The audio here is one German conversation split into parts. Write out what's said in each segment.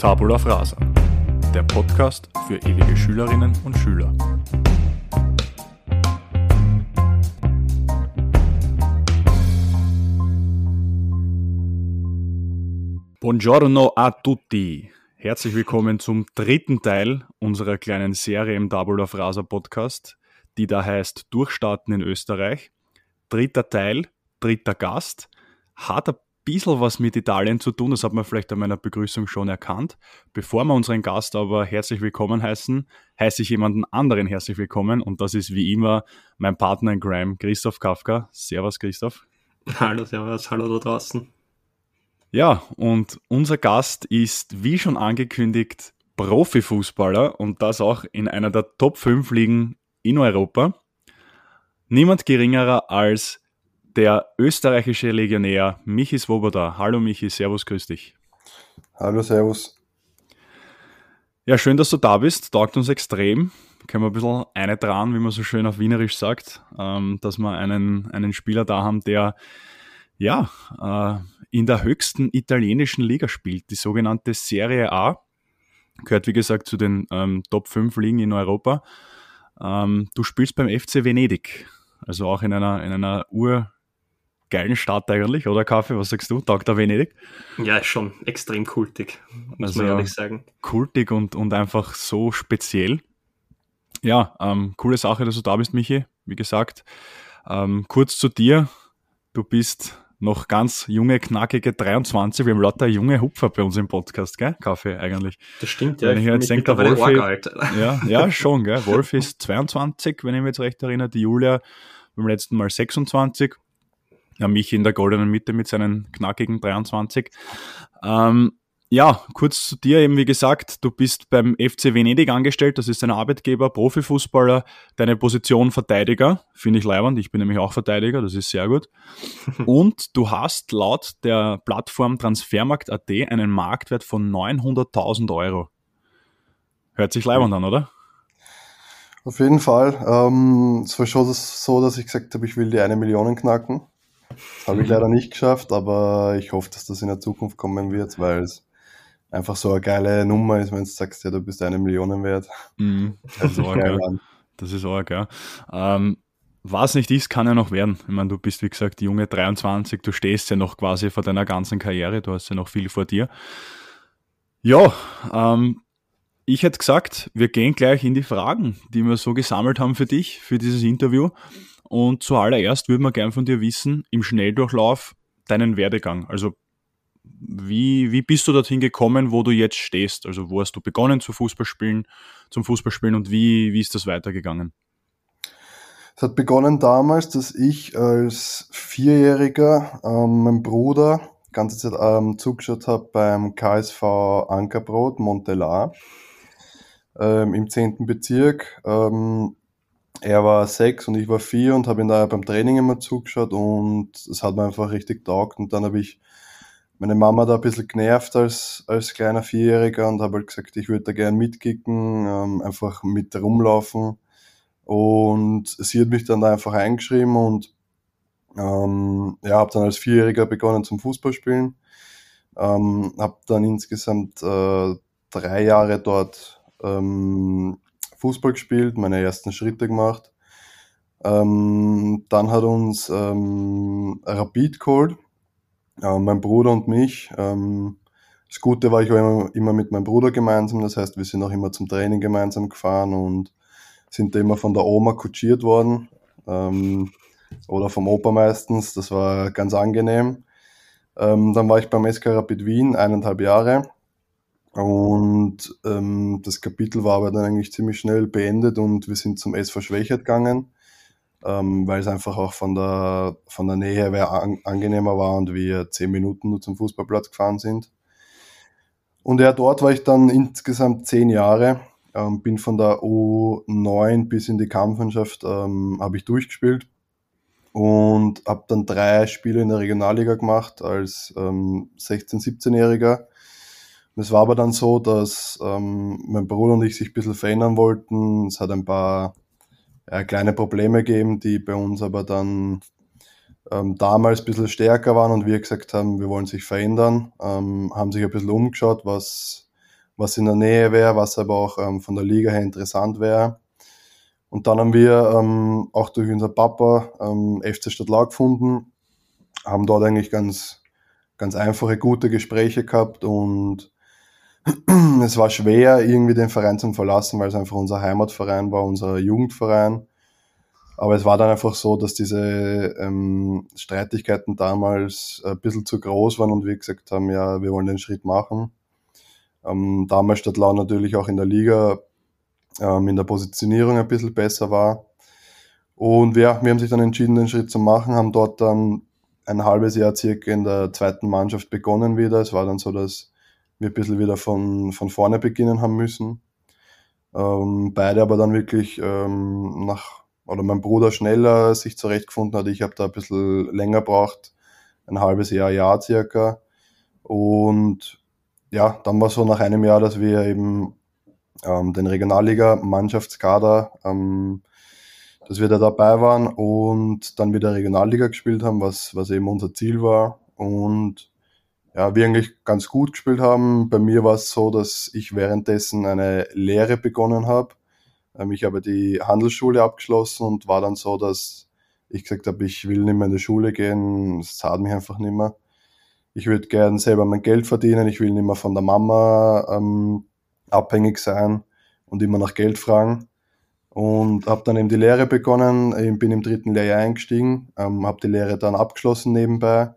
Tabula Frasa, der Podcast für ewige Schülerinnen und Schüler. Buongiorno a tutti. Herzlich willkommen zum dritten Teil unserer kleinen Serie im Tabula Frasa Podcast, die da heißt Durchstarten in Österreich. Dritter Teil, dritter Gast. Hat ein bisschen was mit Italien zu tun, das hat man vielleicht an meiner Begrüßung schon erkannt. Bevor wir unseren Gast aber herzlich willkommen heißen, heiße ich jemanden anderen herzlich willkommen und das ist wie immer mein Partner in Crime, Christoph Kafka. Servus Christoph. Hallo, servus, hallo da draußen. Ja, und unser Gast ist, wie schon angekündigt, Profifußballer und das auch in einer der Top 5 Ligen in Europa. Niemand geringerer als der österreichische Legionär Michi Swoboda. Hallo Michi, Servus, grüß dich. Hallo, Servus. Ja, schön, dass du da bist. Taugt uns extrem. Können wir ein bisschen eine dran, wie man so schön auf Wienerisch sagt, ähm, dass wir einen, einen Spieler da haben, der ja äh, in der höchsten italienischen Liga spielt, die sogenannte Serie A. Gehört, wie gesagt, zu den ähm, Top 5 Ligen in Europa. Ähm, du spielst beim FC Venedig, also auch in einer, in einer ur geilen Start eigentlich, oder Kaffee? Was sagst du? Tag der Venedig? Ja, schon extrem kultig, muss also, man ehrlich sagen. Kultig und, und einfach so speziell. Ja, ähm, coole Sache, dass du da bist, Michi. Wie gesagt, ähm, kurz zu dir. Du bist noch ganz junge, knackige 23. Wir haben lauter junge Hupfer bei uns im Podcast, gell? Kaffee eigentlich. Das stimmt, ja. Wenn ich, ich jetzt denke, der Wolfi, ja, ja, schon, gell? Wolf ist 22, wenn ich mich jetzt recht erinnere. Die Julia beim letzten Mal 26 ja, mich in der goldenen Mitte mit seinen knackigen 23. Ähm, ja, kurz zu dir eben, wie gesagt, du bist beim FC Venedig angestellt, das ist dein Arbeitgeber, Profifußballer, deine Position Verteidiger, finde ich leibend, ich bin nämlich auch Verteidiger, das ist sehr gut. Und du hast laut der Plattform Transfermarkt.at einen Marktwert von 900.000 Euro. Hört sich leibend an, oder? Auf jeden Fall. Ähm, es war schon so, dass ich gesagt habe, ich will die eine Million knacken. Das habe ich leider nicht geschafft, aber ich hoffe, dass das in der Zukunft kommen wird, weil es einfach so eine geile Nummer ist, wenn du sagst, ja, du bist eine Million wert. Mhm, das, ist arg, ja. das ist arg, ja. Ähm, was nicht ist, kann ja noch werden. Ich meine, du bist, wie gesagt, junge 23, du stehst ja noch quasi vor deiner ganzen Karriere, du hast ja noch viel vor dir. Ja, ähm, ich hätte gesagt, wir gehen gleich in die Fragen, die wir so gesammelt haben für dich, für dieses Interview. Und zuallererst würden wir gern von dir wissen, im Schnelldurchlauf, deinen Werdegang. Also wie, wie bist du dorthin gekommen, wo du jetzt stehst? Also wo hast du begonnen zu Fußballspielen, zum Fußballspielen und wie, wie ist das weitergegangen? Es hat begonnen damals, dass ich als Vierjähriger ähm, meinem Bruder ganze Zeit ähm, zugeschaut habe beim KSV Ankerbrot Montelar ähm, im 10. Bezirk. Ähm, er war sechs und ich war vier und habe ihn da beim Training immer zugeschaut und es hat mir einfach richtig taugt. Und dann habe ich meine Mama da ein bisschen genervt als, als kleiner Vierjähriger und habe halt gesagt, ich würde da gern mitkicken, ähm, einfach mit rumlaufen. Und sie hat mich dann da einfach eingeschrieben und ähm, ja, habe dann als Vierjähriger begonnen zum Fußballspielen, ähm, habe dann insgesamt äh, drei Jahre dort ähm, Fußball gespielt, meine ersten Schritte gemacht. Ähm, dann hat uns ähm, Rapid geholt, äh, mein Bruder und mich. Ähm, das Gute war, ich war immer, immer mit meinem Bruder gemeinsam, das heißt, wir sind auch immer zum Training gemeinsam gefahren und sind immer von der Oma kutschiert worden ähm, oder vom Opa meistens. Das war ganz angenehm. Ähm, dann war ich beim SK Rapid Wien eineinhalb Jahre und ähm, das Kapitel war aber dann eigentlich ziemlich schnell beendet und wir sind zum SV Schwächert gegangen, ähm, weil es einfach auch von der, von der Nähe her an, angenehmer war und wir zehn Minuten nur zum Fußballplatz gefahren sind. Und ja, dort war ich dann insgesamt zehn Jahre, ähm, bin von der U9 bis in die Kampfmannschaft, ähm, habe ich durchgespielt und habe dann drei Spiele in der Regionalliga gemacht als ähm, 16-, 17-Jähriger es war aber dann so, dass ähm, mein Bruder und ich sich ein bisschen verändern wollten. Es hat ein paar ja, kleine Probleme gegeben, die bei uns aber dann ähm, damals ein bisschen stärker waren und wir gesagt haben, wir wollen sich verändern, ähm, haben sich ein bisschen umgeschaut, was, was in der Nähe wäre, was aber auch ähm, von der Liga her interessant wäre. Und dann haben wir ähm, auch durch unser Papa ähm, FC Stadtlau gefunden, haben dort eigentlich ganz, ganz einfache, gute Gespräche gehabt und es war schwer, irgendwie den Verein zu verlassen, weil es einfach unser Heimatverein war, unser Jugendverein. Aber es war dann einfach so, dass diese ähm, Streitigkeiten damals ein bisschen zu groß waren und wir gesagt haben, ja, wir wollen den Schritt machen. Ähm, damals Stadtlau natürlich auch in der Liga ähm, in der Positionierung ein bisschen besser war. Und wir, wir haben sich dann entschieden, den Schritt zu machen, haben dort dann ein halbes Jahr circa in der zweiten Mannschaft begonnen wieder. Es war dann so, dass wir ein bisschen wieder von, von vorne beginnen haben müssen. Ähm, beide aber dann wirklich ähm, nach, oder mein Bruder schneller sich zurechtgefunden hat. Ich habe da ein bisschen länger braucht, ein halbes Jahr, Jahr circa. Und ja, dann war so nach einem Jahr, dass wir eben ähm, den Regionalliga-Mannschaftskader, ähm, dass wir da dabei waren und dann wieder Regionalliga gespielt haben, was, was eben unser Ziel war. Und ja, wir eigentlich ganz gut gespielt haben. Bei mir war es so, dass ich währenddessen eine Lehre begonnen habe. Ähm, ich habe die Handelsschule abgeschlossen und war dann so, dass ich gesagt habe, ich will nicht mehr in die Schule gehen, es zahlt mich einfach nicht mehr. Ich würde gern selber mein Geld verdienen, ich will nicht mehr von der Mama ähm, abhängig sein und immer nach Geld fragen. Und habe dann eben die Lehre begonnen, bin im dritten Lehrjahr eingestiegen, ähm, habe die Lehre dann abgeschlossen nebenbei.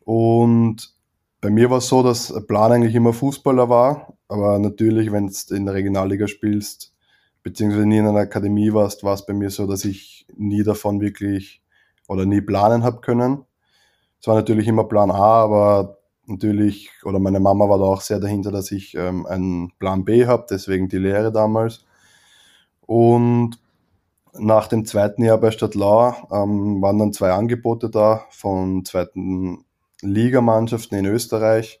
Und bei mir war es so, dass Plan eigentlich immer Fußballer war, aber natürlich, wenn du in der Regionalliga spielst, beziehungsweise nie in einer Akademie warst, war es bei mir so, dass ich nie davon wirklich oder nie planen habe können. Es war natürlich immer Plan A, aber natürlich, oder meine Mama war da auch sehr dahinter, dass ich ähm, einen Plan B habe, deswegen die Lehre damals. Und nach dem zweiten Jahr bei Stadtlau ähm, waren dann zwei Angebote da von zweiten Ligamannschaften in Österreich.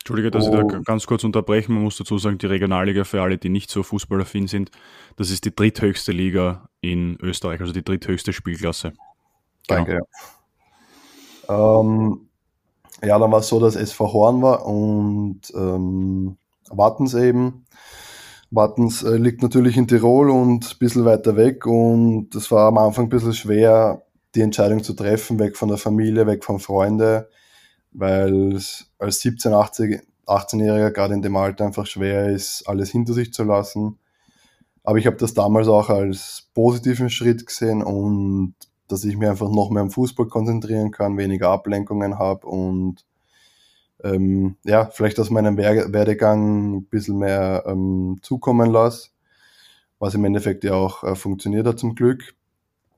Entschuldige, dass und, ich da ganz kurz unterbreche. Man muss dazu sagen, die Regionalliga für alle, die nicht so fußballaffin sind, das ist die dritthöchste Liga in Österreich, also die dritthöchste Spielklasse. Genau. Danke. Ja. Ähm, ja, dann war es so, dass SV Horn war und ähm, Wattens eben. Wattens äh, liegt natürlich in Tirol und ein bisschen weiter weg und es war am Anfang ein bisschen schwer, die Entscheidung zu treffen, weg von der Familie, weg von Freunden, weil es als 17, 18, 18-Jähriger gerade in dem Alter einfach schwer ist, alles hinter sich zu lassen. Aber ich habe das damals auch als positiven Schritt gesehen und dass ich mich einfach noch mehr am Fußball konzentrieren kann, weniger Ablenkungen habe und ähm, ja, vielleicht aus meinem Werdegang ein bisschen mehr ähm, zukommen lasse, was im Endeffekt ja auch äh, funktioniert hat zum Glück.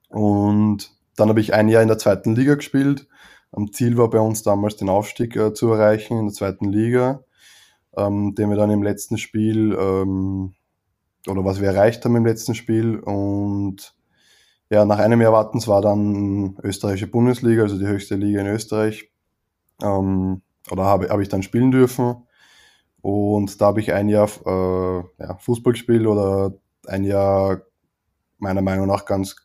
Und dann habe ich ein Jahr in der zweiten Liga gespielt. Am Ziel war bei uns damals den Aufstieg äh, zu erreichen in der zweiten Liga, ähm, den wir dann im letzten Spiel ähm, oder was wir erreicht haben im letzten Spiel und ja, nach einem Jahr Wartens war dann österreichische Bundesliga, also die höchste Liga in Österreich. Ähm, oder habe, habe ich dann spielen dürfen. Und da habe ich ein Jahr äh, ja, Fußball gespielt oder ein Jahr meiner Meinung nach ganz,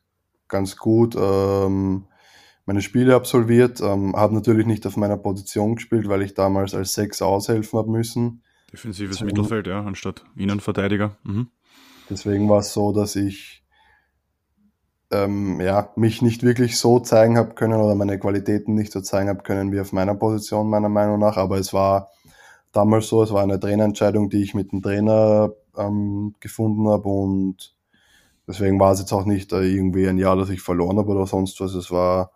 ganz gut ähm, meine Spiele absolviert. Ähm, habe natürlich nicht auf meiner Position gespielt, weil ich damals als Sechs aushelfen habe müssen. Defensives Mittelfeld, ja, anstatt Innenverteidiger. Mhm. Deswegen war es so, dass ich ähm, ja, mich nicht wirklich so zeigen habe können oder meine Qualitäten nicht so zeigen habe können wie auf meiner Position, meiner Meinung nach. Aber es war damals so, es war eine Trainerentscheidung, die ich mit dem Trainer ähm, gefunden habe und deswegen war es jetzt auch nicht äh, irgendwie ein Jahr, dass ich verloren habe oder sonst was. Es war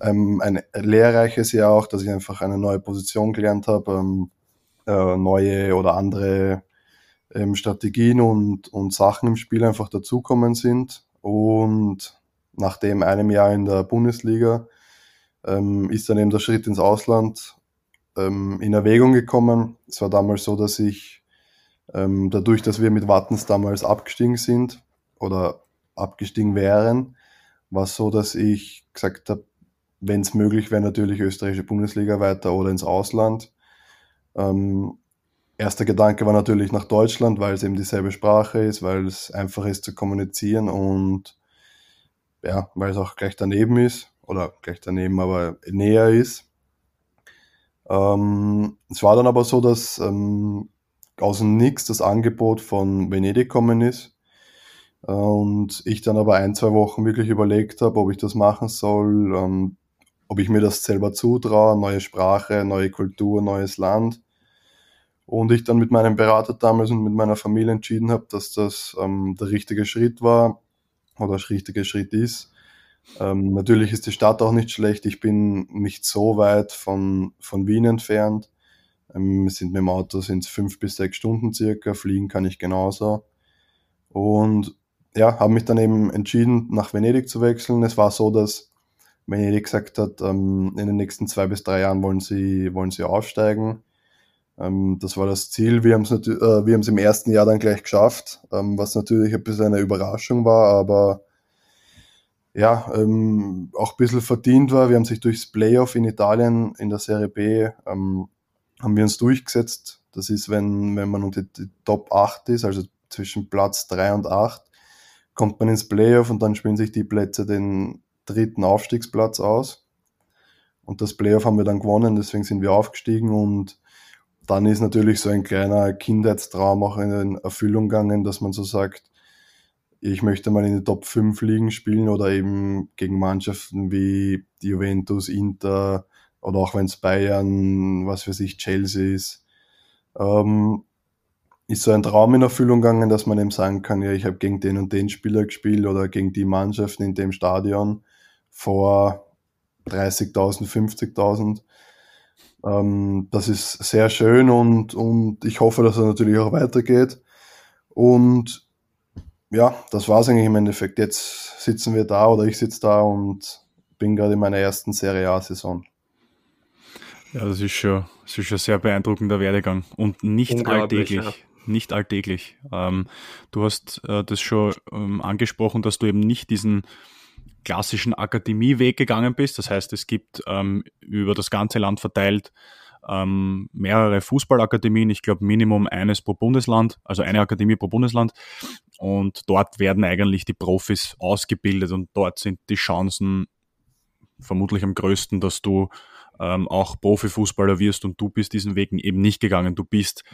ähm, ein lehrreiches Jahr auch, dass ich einfach eine neue Position gelernt habe, ähm, äh, neue oder andere ähm, Strategien und, und Sachen im Spiel einfach dazukommen sind und nach dem einem Jahr in der Bundesliga ähm, ist dann eben der Schritt ins Ausland ähm, in Erwägung gekommen. Es war damals so, dass ich ähm, dadurch, dass wir mit Wattens damals abgestiegen sind oder abgestiegen wären, war es so, dass ich gesagt habe, wenn es möglich wäre, natürlich österreichische Bundesliga weiter oder ins Ausland. Ähm, erster Gedanke war natürlich nach Deutschland, weil es eben dieselbe Sprache ist, weil es einfach ist zu kommunizieren und ja, weil es auch gleich daneben ist oder gleich daneben, aber näher ist. Ähm, es war dann aber so, dass ähm, aus dem Nix das Angebot von Venedig gekommen ist. Und ich dann aber ein, zwei Wochen wirklich überlegt habe, ob ich das machen soll, ähm, ob ich mir das selber zutraue, neue Sprache, neue Kultur, neues Land. Und ich dann mit meinem Berater damals und mit meiner Familie entschieden habe, dass das ähm, der richtige Schritt war oder der richtige Schritt ist. Ähm, natürlich ist die Stadt auch nicht schlecht. Ich bin nicht so weit von, von Wien entfernt. Ähm, sind mit dem Auto sind fünf bis sechs Stunden circa. Fliegen kann ich genauso. Und ja, habe mich dann eben entschieden, nach Venedig zu wechseln. Es war so, dass Venedig gesagt hat, ähm, in den nächsten zwei bis drei Jahren wollen sie, wollen sie aufsteigen. Ähm, das war das Ziel. Wir haben es äh, wir haben es im ersten Jahr dann gleich geschafft, ähm, was natürlich ein bisschen eine Überraschung war, aber ja, ähm, auch ein bisschen verdient war. Wir haben sich durchs Playoff in Italien in der Serie B ähm, haben wir uns durchgesetzt. Das ist, wenn, wenn man unter die Top 8 ist, also zwischen Platz 3 und 8, kommt man ins Playoff und dann spielen sich die Plätze den dritten Aufstiegsplatz aus. Und das Playoff haben wir dann gewonnen, deswegen sind wir aufgestiegen und dann ist natürlich so ein kleiner Kindheitstraum auch in Erfüllung gegangen, dass man so sagt, ich möchte mal in die Top 5 Ligen spielen oder eben gegen Mannschaften wie Juventus, Inter oder auch wenn es Bayern, was für sich Chelsea ist. Ähm, ist so ein Traum in Erfüllung gegangen, dass man eben sagen kann, ja, ich habe gegen den und den Spieler gespielt oder gegen die Mannschaften in dem Stadion vor 30.000, 50.000. Ähm, das ist sehr schön und, und ich hoffe, dass es natürlich auch weitergeht. Und ja, das war es eigentlich im Endeffekt. Jetzt sitzen wir da oder ich sitze da und bin gerade in meiner ersten Serie A-Saison. Ja, das ist schon, das ist schon sehr beeindruckender Werdegang und nicht alltäglich. Ja. Nicht alltäglich. Ähm, du hast äh, das schon ähm, angesprochen, dass du eben nicht diesen klassischen Akademieweg gegangen bist. Das heißt, es gibt ähm, über das ganze Land verteilt ähm, mehrere Fußballakademien, ich glaube Minimum eines pro Bundesland, also eine Akademie pro Bundesland. Und dort werden eigentlich die Profis ausgebildet und dort sind die Chancen vermutlich am größten, dass du ähm, auch Profifußballer wirst und du bist diesen Weg eben nicht gegangen. Du bist,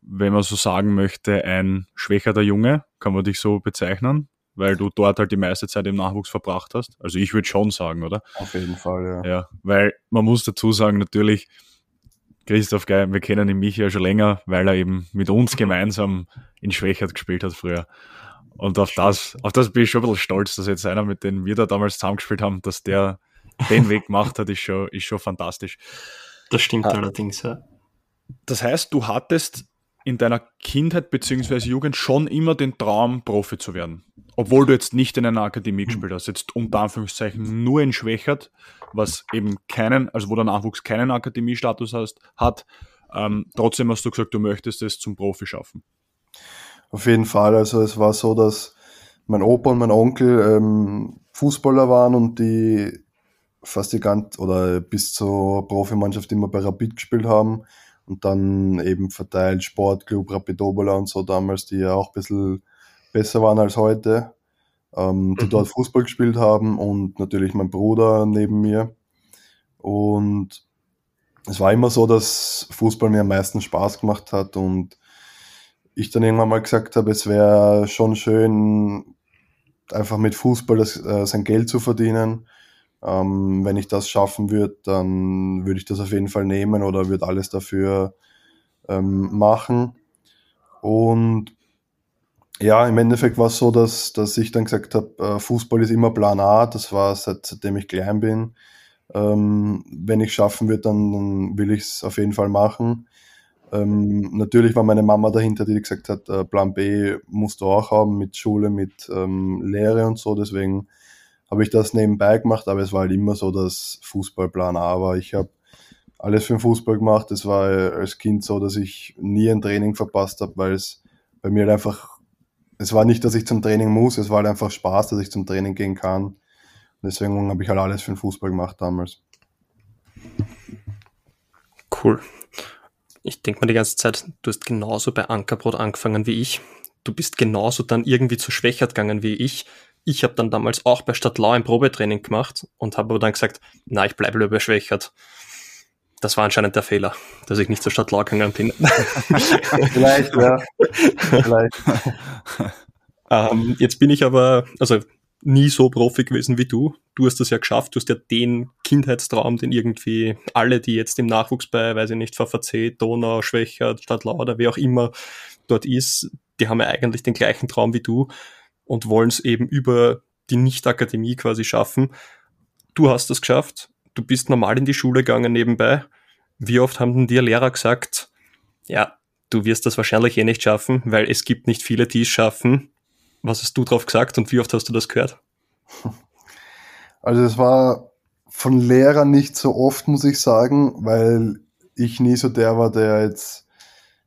wenn man so sagen möchte, ein schwächerer Junge, kann man dich so bezeichnen, weil du dort halt die meiste Zeit im Nachwuchs verbracht hast. Also ich würde schon sagen, oder? Auf jeden Fall, ja. Ja, weil man muss dazu sagen, natürlich, Christoph Geil, wir kennen ihn mich ja schon länger, weil er eben mit uns gemeinsam in Schwächert gespielt hat früher. Und auf das, auf das bin ich schon ein bisschen stolz, dass jetzt einer, mit dem wir da damals zusammengespielt haben, dass der den Weg gemacht hat, ist schon, ist schon fantastisch. Das stimmt ah. allerdings, ja. Das heißt, du hattest in deiner Kindheit bzw. Jugend schon immer den Traum, Profi zu werden. Obwohl du jetzt nicht in einer Akademie gespielt hast, jetzt unter Anführungszeichen nur in Schwächert, was eben keinen, also wo der Nachwuchs keinen Akademiestatus hast, hat. Ähm, trotzdem hast du gesagt, du möchtest es zum Profi schaffen. Auf jeden Fall. Also es war so, dass mein Opa und mein Onkel ähm, Fußballer waren und die fast die ganze oder bis zur Profimannschaft immer bei Rapid gespielt haben und dann eben verteilt Sportclub, Rapid Oberla und so damals, die ja auch ein bisschen besser waren als heute, ähm, die mhm. dort Fußball gespielt haben und natürlich mein Bruder neben mir. Und es war immer so, dass Fußball mir am meisten Spaß gemacht hat und ich dann irgendwann mal gesagt habe, es wäre schon schön, einfach mit Fußball das, äh, sein Geld zu verdienen ähm, wenn ich das schaffen würde, dann würde ich das auf jeden Fall nehmen oder würde alles dafür ähm, machen. Und ja, im Endeffekt war es so, dass, dass ich dann gesagt habe, äh, Fußball ist immer Plan A, das war seit, seitdem ich klein bin. Ähm, wenn ich schaffen würde, dann, dann will ich es auf jeden Fall machen. Ähm, natürlich war meine Mama dahinter, die gesagt hat, äh, Plan B musst du auch haben mit Schule, mit ähm, Lehre und so. Deswegen habe ich das nebenbei gemacht, aber es war halt immer so, dass Fußballplan A war. Ich habe alles für den Fußball gemacht. Es war als Kind so, dass ich nie ein Training verpasst habe, weil es bei mir halt einfach, es war nicht, dass ich zum Training muss, es war halt einfach Spaß, dass ich zum Training gehen kann. Deswegen habe ich halt alles für den Fußball gemacht damals. Cool. Ich denke mal die ganze Zeit, du hast genauso bei Ankerbrot angefangen wie ich. Du bist genauso dann irgendwie zu schwächert gegangen wie ich ich habe dann damals auch bei Stadtlau ein Probetraining gemacht und habe aber dann gesagt, na, ich bleibe lieber schwächert. Das war anscheinend der Fehler, dass ich nicht zur Stadt Lau gegangen bin. Vielleicht, ja. Vielleicht. ähm, jetzt bin ich aber, also nie so Profi gewesen wie du. Du hast das ja geschafft. Du hast ja den Kindheitstraum, den irgendwie alle, die jetzt im Nachwuchs bei, weiß ich nicht, VVC, Donau, Schwächert, Stadtlau oder wie auch immer dort ist, die haben ja eigentlich den gleichen Traum wie du und wollen es eben über die Nicht-Akademie quasi schaffen. Du hast das geschafft. Du bist normal in die Schule gegangen nebenbei. Wie oft haben denn dir Lehrer gesagt, ja, du wirst das wahrscheinlich eh nicht schaffen, weil es gibt nicht viele, die es schaffen was hast du drauf gesagt und wie oft hast du das gehört? Also es war von Lehrern nicht so oft, muss ich sagen, weil ich nie so der war, der jetzt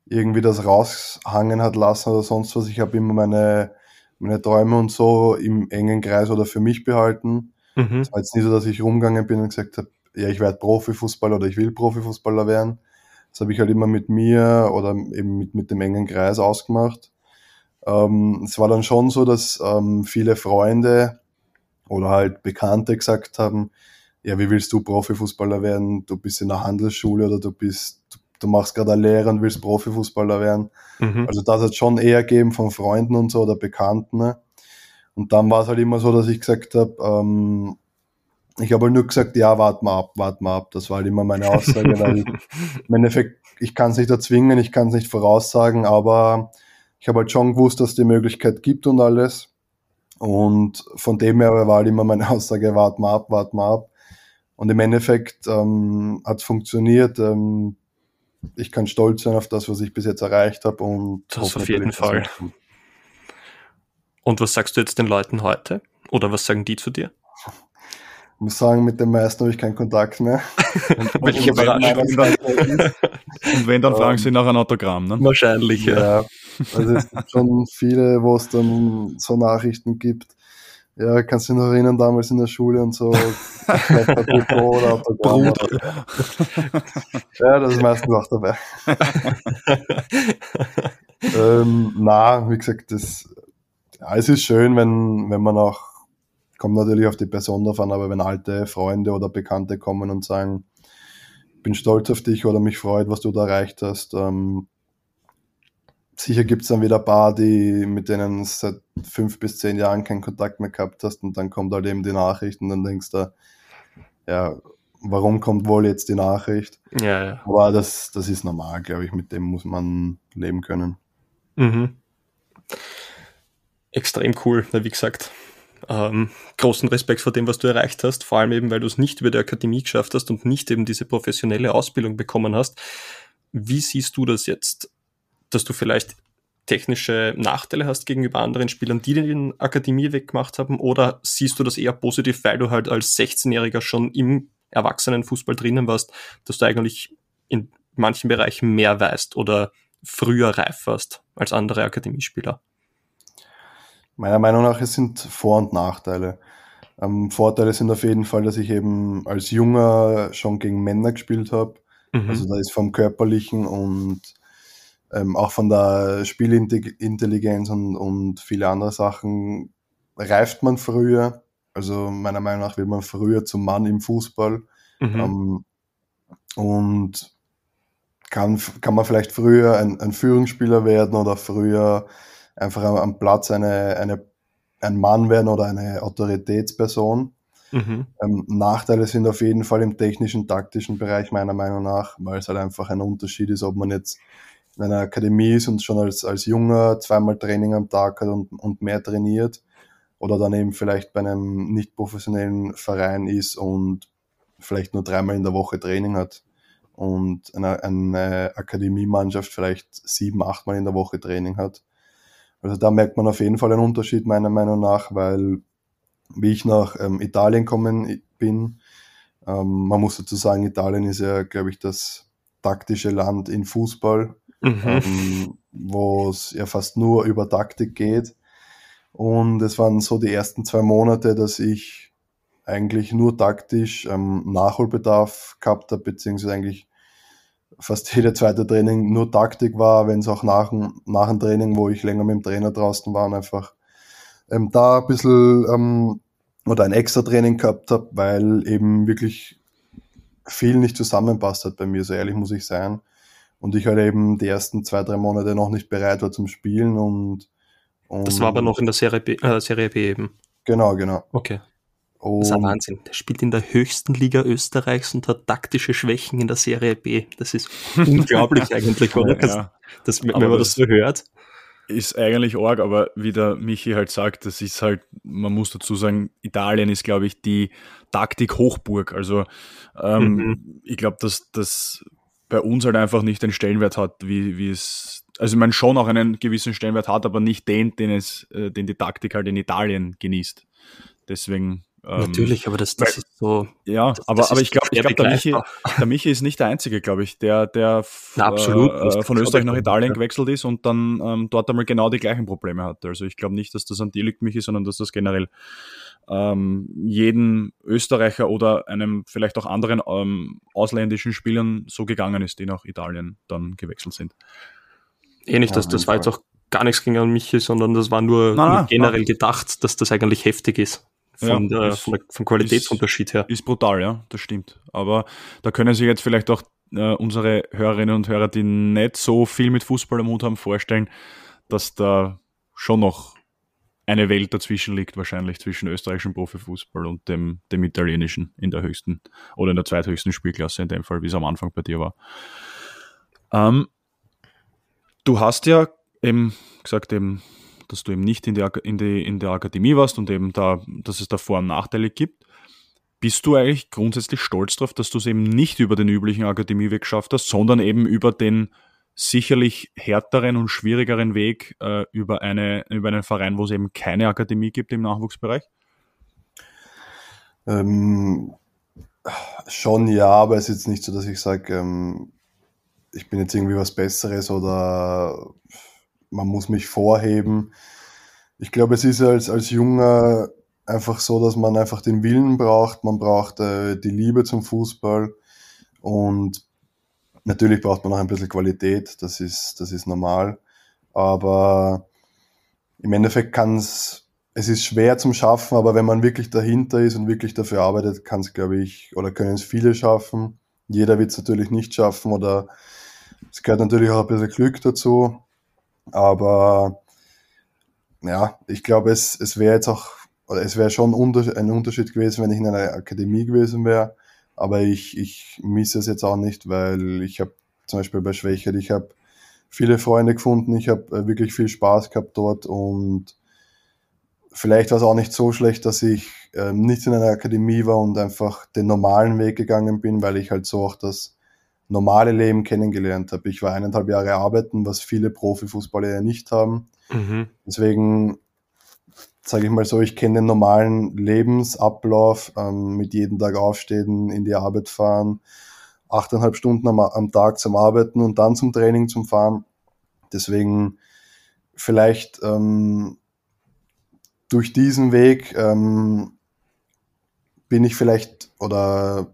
irgendwie das raushangen hat lassen oder sonst was. Ich habe immer meine, meine Träume und so im engen Kreis oder für mich behalten. Mhm. Es war jetzt nie so, dass ich rumgegangen bin und gesagt habe, ja, ich werde Profifußballer oder ich will Profifußballer werden. Das habe ich halt immer mit mir oder eben mit, mit dem engen Kreis ausgemacht. Ähm, es war dann schon so, dass ähm, viele Freunde oder halt Bekannte gesagt haben, ja, wie willst du Profifußballer werden? Du bist in der Handelsschule oder du bist, du, du machst gerade eine Lehre und willst Profifußballer werden. Mhm. Also das hat schon eher gegeben von Freunden und so oder Bekannten. Ne? Und dann war es halt immer so, dass ich gesagt habe, ähm, ich habe halt nur gesagt, ja, warte mal ab, warte mal ab. Das war halt immer meine Aussage, weil im Endeffekt, ich kann es nicht erzwingen, ich kann es nicht voraussagen, aber ich habe halt schon gewusst, dass es die Möglichkeit gibt und alles. Und von dem her war halt immer meine Aussage, wart mal ab, wart mal ab. Und im Endeffekt ähm, hat es funktioniert. Ähm, ich kann stolz sein auf das, was ich bis jetzt erreicht habe. Und das auf jeden Fall. Und was sagst du jetzt den Leuten heute? Oder was sagen die zu dir? Ich muss sagen, mit den meisten habe ich keinen Kontakt mehr. Und, und, und, wenn, und wenn, dann fragen sie nach einem Autogramm, ne? Wahrscheinlich, ja. ja. Also es gibt schon viele, wo es dann so Nachrichten gibt. Ja, kannst du dich noch erinnern, damals in der Schule und so. oder Autogramm. ja, das ist meistens auch dabei. ähm, na, wie gesagt, das, ja, es ist schön, wenn, wenn man auch Kommt natürlich auf die Person davon, aber wenn alte Freunde oder Bekannte kommen und sagen, bin stolz auf dich oder mich freut, was du da erreicht hast, ähm, sicher gibt es dann wieder ein paar, die, mit denen seit fünf bis zehn Jahren keinen Kontakt mehr gehabt hast und dann kommt halt eben die Nachricht und dann denkst du, ja, warum kommt wohl jetzt die Nachricht? Ja, ja. Aber das, das ist normal, glaube ich, mit dem muss man leben können. Mhm. Extrem cool, wie gesagt ähm, großen Respekt vor dem, was du erreicht hast, vor allem eben, weil du es nicht über die Akademie geschafft hast und nicht eben diese professionelle Ausbildung bekommen hast. Wie siehst du das jetzt, dass du vielleicht technische Nachteile hast gegenüber anderen Spielern, die den Akademie weggemacht haben? Oder siehst du das eher positiv, weil du halt als 16-Jähriger schon im Erwachsenenfußball drinnen warst, dass du eigentlich in manchen Bereichen mehr weißt oder früher reif warst als andere Akademiespieler? Meiner Meinung nach, es sind Vor- und Nachteile. Ähm, Vorteile sind auf jeden Fall, dass ich eben als Junger schon gegen Männer gespielt habe. Mhm. Also da ist vom Körperlichen und ähm, auch von der Spielintelligenz und, und viele andere Sachen reift man früher. Also meiner Meinung nach wird man früher zum Mann im Fußball. Mhm. Ähm, und kann, kann man vielleicht früher ein, ein Führungsspieler werden oder früher einfach am Platz eine, eine, ein Mann werden oder eine Autoritätsperson. Mhm. Ähm, Nachteile sind auf jeden Fall im technischen, taktischen Bereich meiner Meinung nach, weil es halt einfach ein Unterschied ist, ob man jetzt in einer Akademie ist und schon als, als Junger zweimal Training am Tag hat und, und mehr trainiert. Oder dann eben vielleicht bei einem nicht professionellen Verein ist und vielleicht nur dreimal in der Woche Training hat. Und eine, eine Akademiemannschaft vielleicht sieben, achtmal in der Woche Training hat. Also da merkt man auf jeden Fall einen Unterschied meiner Meinung nach, weil wie ich nach ähm, Italien kommen bin, ähm, man muss dazu sagen, Italien ist ja, glaube ich, das taktische Land in Fußball, mhm. ähm, wo es ja fast nur über Taktik geht. Und es waren so die ersten zwei Monate, dass ich eigentlich nur taktisch ähm, Nachholbedarf gehabt habe, beziehungsweise eigentlich fast jede zweite Training nur Taktik war, wenn es auch nach, nach dem Training, wo ich länger mit dem Trainer draußen war, und einfach ähm, da ein bisschen ähm, oder ein extra Training gehabt habe, weil eben wirklich viel nicht zusammenpasst hat bei mir, so ehrlich muss ich sein. Und ich halt eben die ersten zwei, drei Monate noch nicht bereit war zum Spielen und, und Das war aber noch in der Serie B, äh, Serie B eben. Genau, genau. Okay. das ist ein Wahnsinn. Der spielt in der höchsten Liga Österreichs und hat taktische Schwächen in der Serie B. Das ist unglaublich eigentlich, oder? Ja, das, wenn man das so hört ist eigentlich arg, aber wie der Michi halt sagt, das ist halt, man muss dazu sagen, Italien ist, glaube ich, die Taktik-Hochburg. Also ähm, mhm. ich glaube, dass das bei uns halt einfach nicht den Stellenwert hat, wie, wie es, also meine schon auch einen gewissen Stellenwert hat, aber nicht den, den es, äh, den die Taktik halt in Italien genießt. Deswegen Natürlich, aber das, das weil, ist so. Ja, das, aber, das aber ich glaube, glaub, der, Michi, der Michi ist nicht der Einzige, glaube ich, der, der Na, absolut, äh, von Österreich nach Italien ja. gewechselt ist und dann ähm, dort einmal genau die gleichen Probleme hatte. Also ich glaube nicht, dass das an dir liegt, Michi, sondern dass das generell ähm, jeden Österreicher oder einem vielleicht auch anderen ähm, ausländischen Spielern so gegangen ist, die nach Italien dann gewechselt sind. Ähnlich, eh das, das war jetzt auch gar nichts gegen Michi, sondern das war nur, na, nur generell na. gedacht, dass das eigentlich heftig ist von, ja, der, von der, vom Qualitätsunterschied ist, her. Ist brutal, ja, das stimmt. Aber da können sich jetzt vielleicht auch äh, unsere Hörerinnen und Hörer, die nicht so viel mit Fußball am Hut haben, vorstellen, dass da schon noch eine Welt dazwischen liegt, wahrscheinlich zwischen österreichischem Profifußball und dem, dem italienischen in der höchsten oder in der zweithöchsten Spielklasse in dem Fall, wie es am Anfang bei dir war. Ähm, du hast ja eben gesagt, eben dass du eben nicht in, die, in, die, in der Akademie warst und eben da, dass es da Vor- und Nachteile gibt. Bist du eigentlich grundsätzlich stolz darauf, dass du es eben nicht über den üblichen Akademieweg geschafft hast, sondern eben über den sicherlich härteren und schwierigeren Weg äh, über, eine, über einen Verein, wo es eben keine Akademie gibt im Nachwuchsbereich? Ähm, schon ja, aber es ist jetzt nicht so, dass ich sage, ähm, ich bin jetzt irgendwie was Besseres oder man muss mich vorheben. Ich glaube, es ist als, als Junger einfach so, dass man einfach den Willen braucht, man braucht äh, die Liebe zum Fußball und natürlich braucht man auch ein bisschen Qualität, das ist, das ist normal, aber im Endeffekt kann es, es ist schwer zum Schaffen, aber wenn man wirklich dahinter ist und wirklich dafür arbeitet, kann es, glaube ich, oder können es viele schaffen. Jeder wird es natürlich nicht schaffen oder es gehört natürlich auch ein bisschen Glück dazu. Aber ja, ich glaube, es, es wäre jetzt auch, oder es wäre schon ein Unterschied gewesen, wenn ich in einer Akademie gewesen wäre. Aber ich, ich misse es jetzt auch nicht, weil ich habe zum Beispiel bei Schwächert, ich habe viele Freunde gefunden, ich habe äh, wirklich viel Spaß gehabt dort und vielleicht war es auch nicht so schlecht, dass ich ähm, nicht in einer Akademie war und einfach den normalen Weg gegangen bin, weil ich halt so auch das normale Leben kennengelernt habe. Ich war eineinhalb Jahre arbeiten, was viele Profifußballer ja nicht haben. Mhm. Deswegen sage ich mal so, ich kenne den normalen Lebensablauf, ähm, mit jedem Tag aufstehen, in die Arbeit fahren, achteinhalb Stunden am, am, Tag zum Arbeiten und dann zum Training zum Fahren. Deswegen vielleicht ähm, durch diesen Weg ähm, bin ich vielleicht oder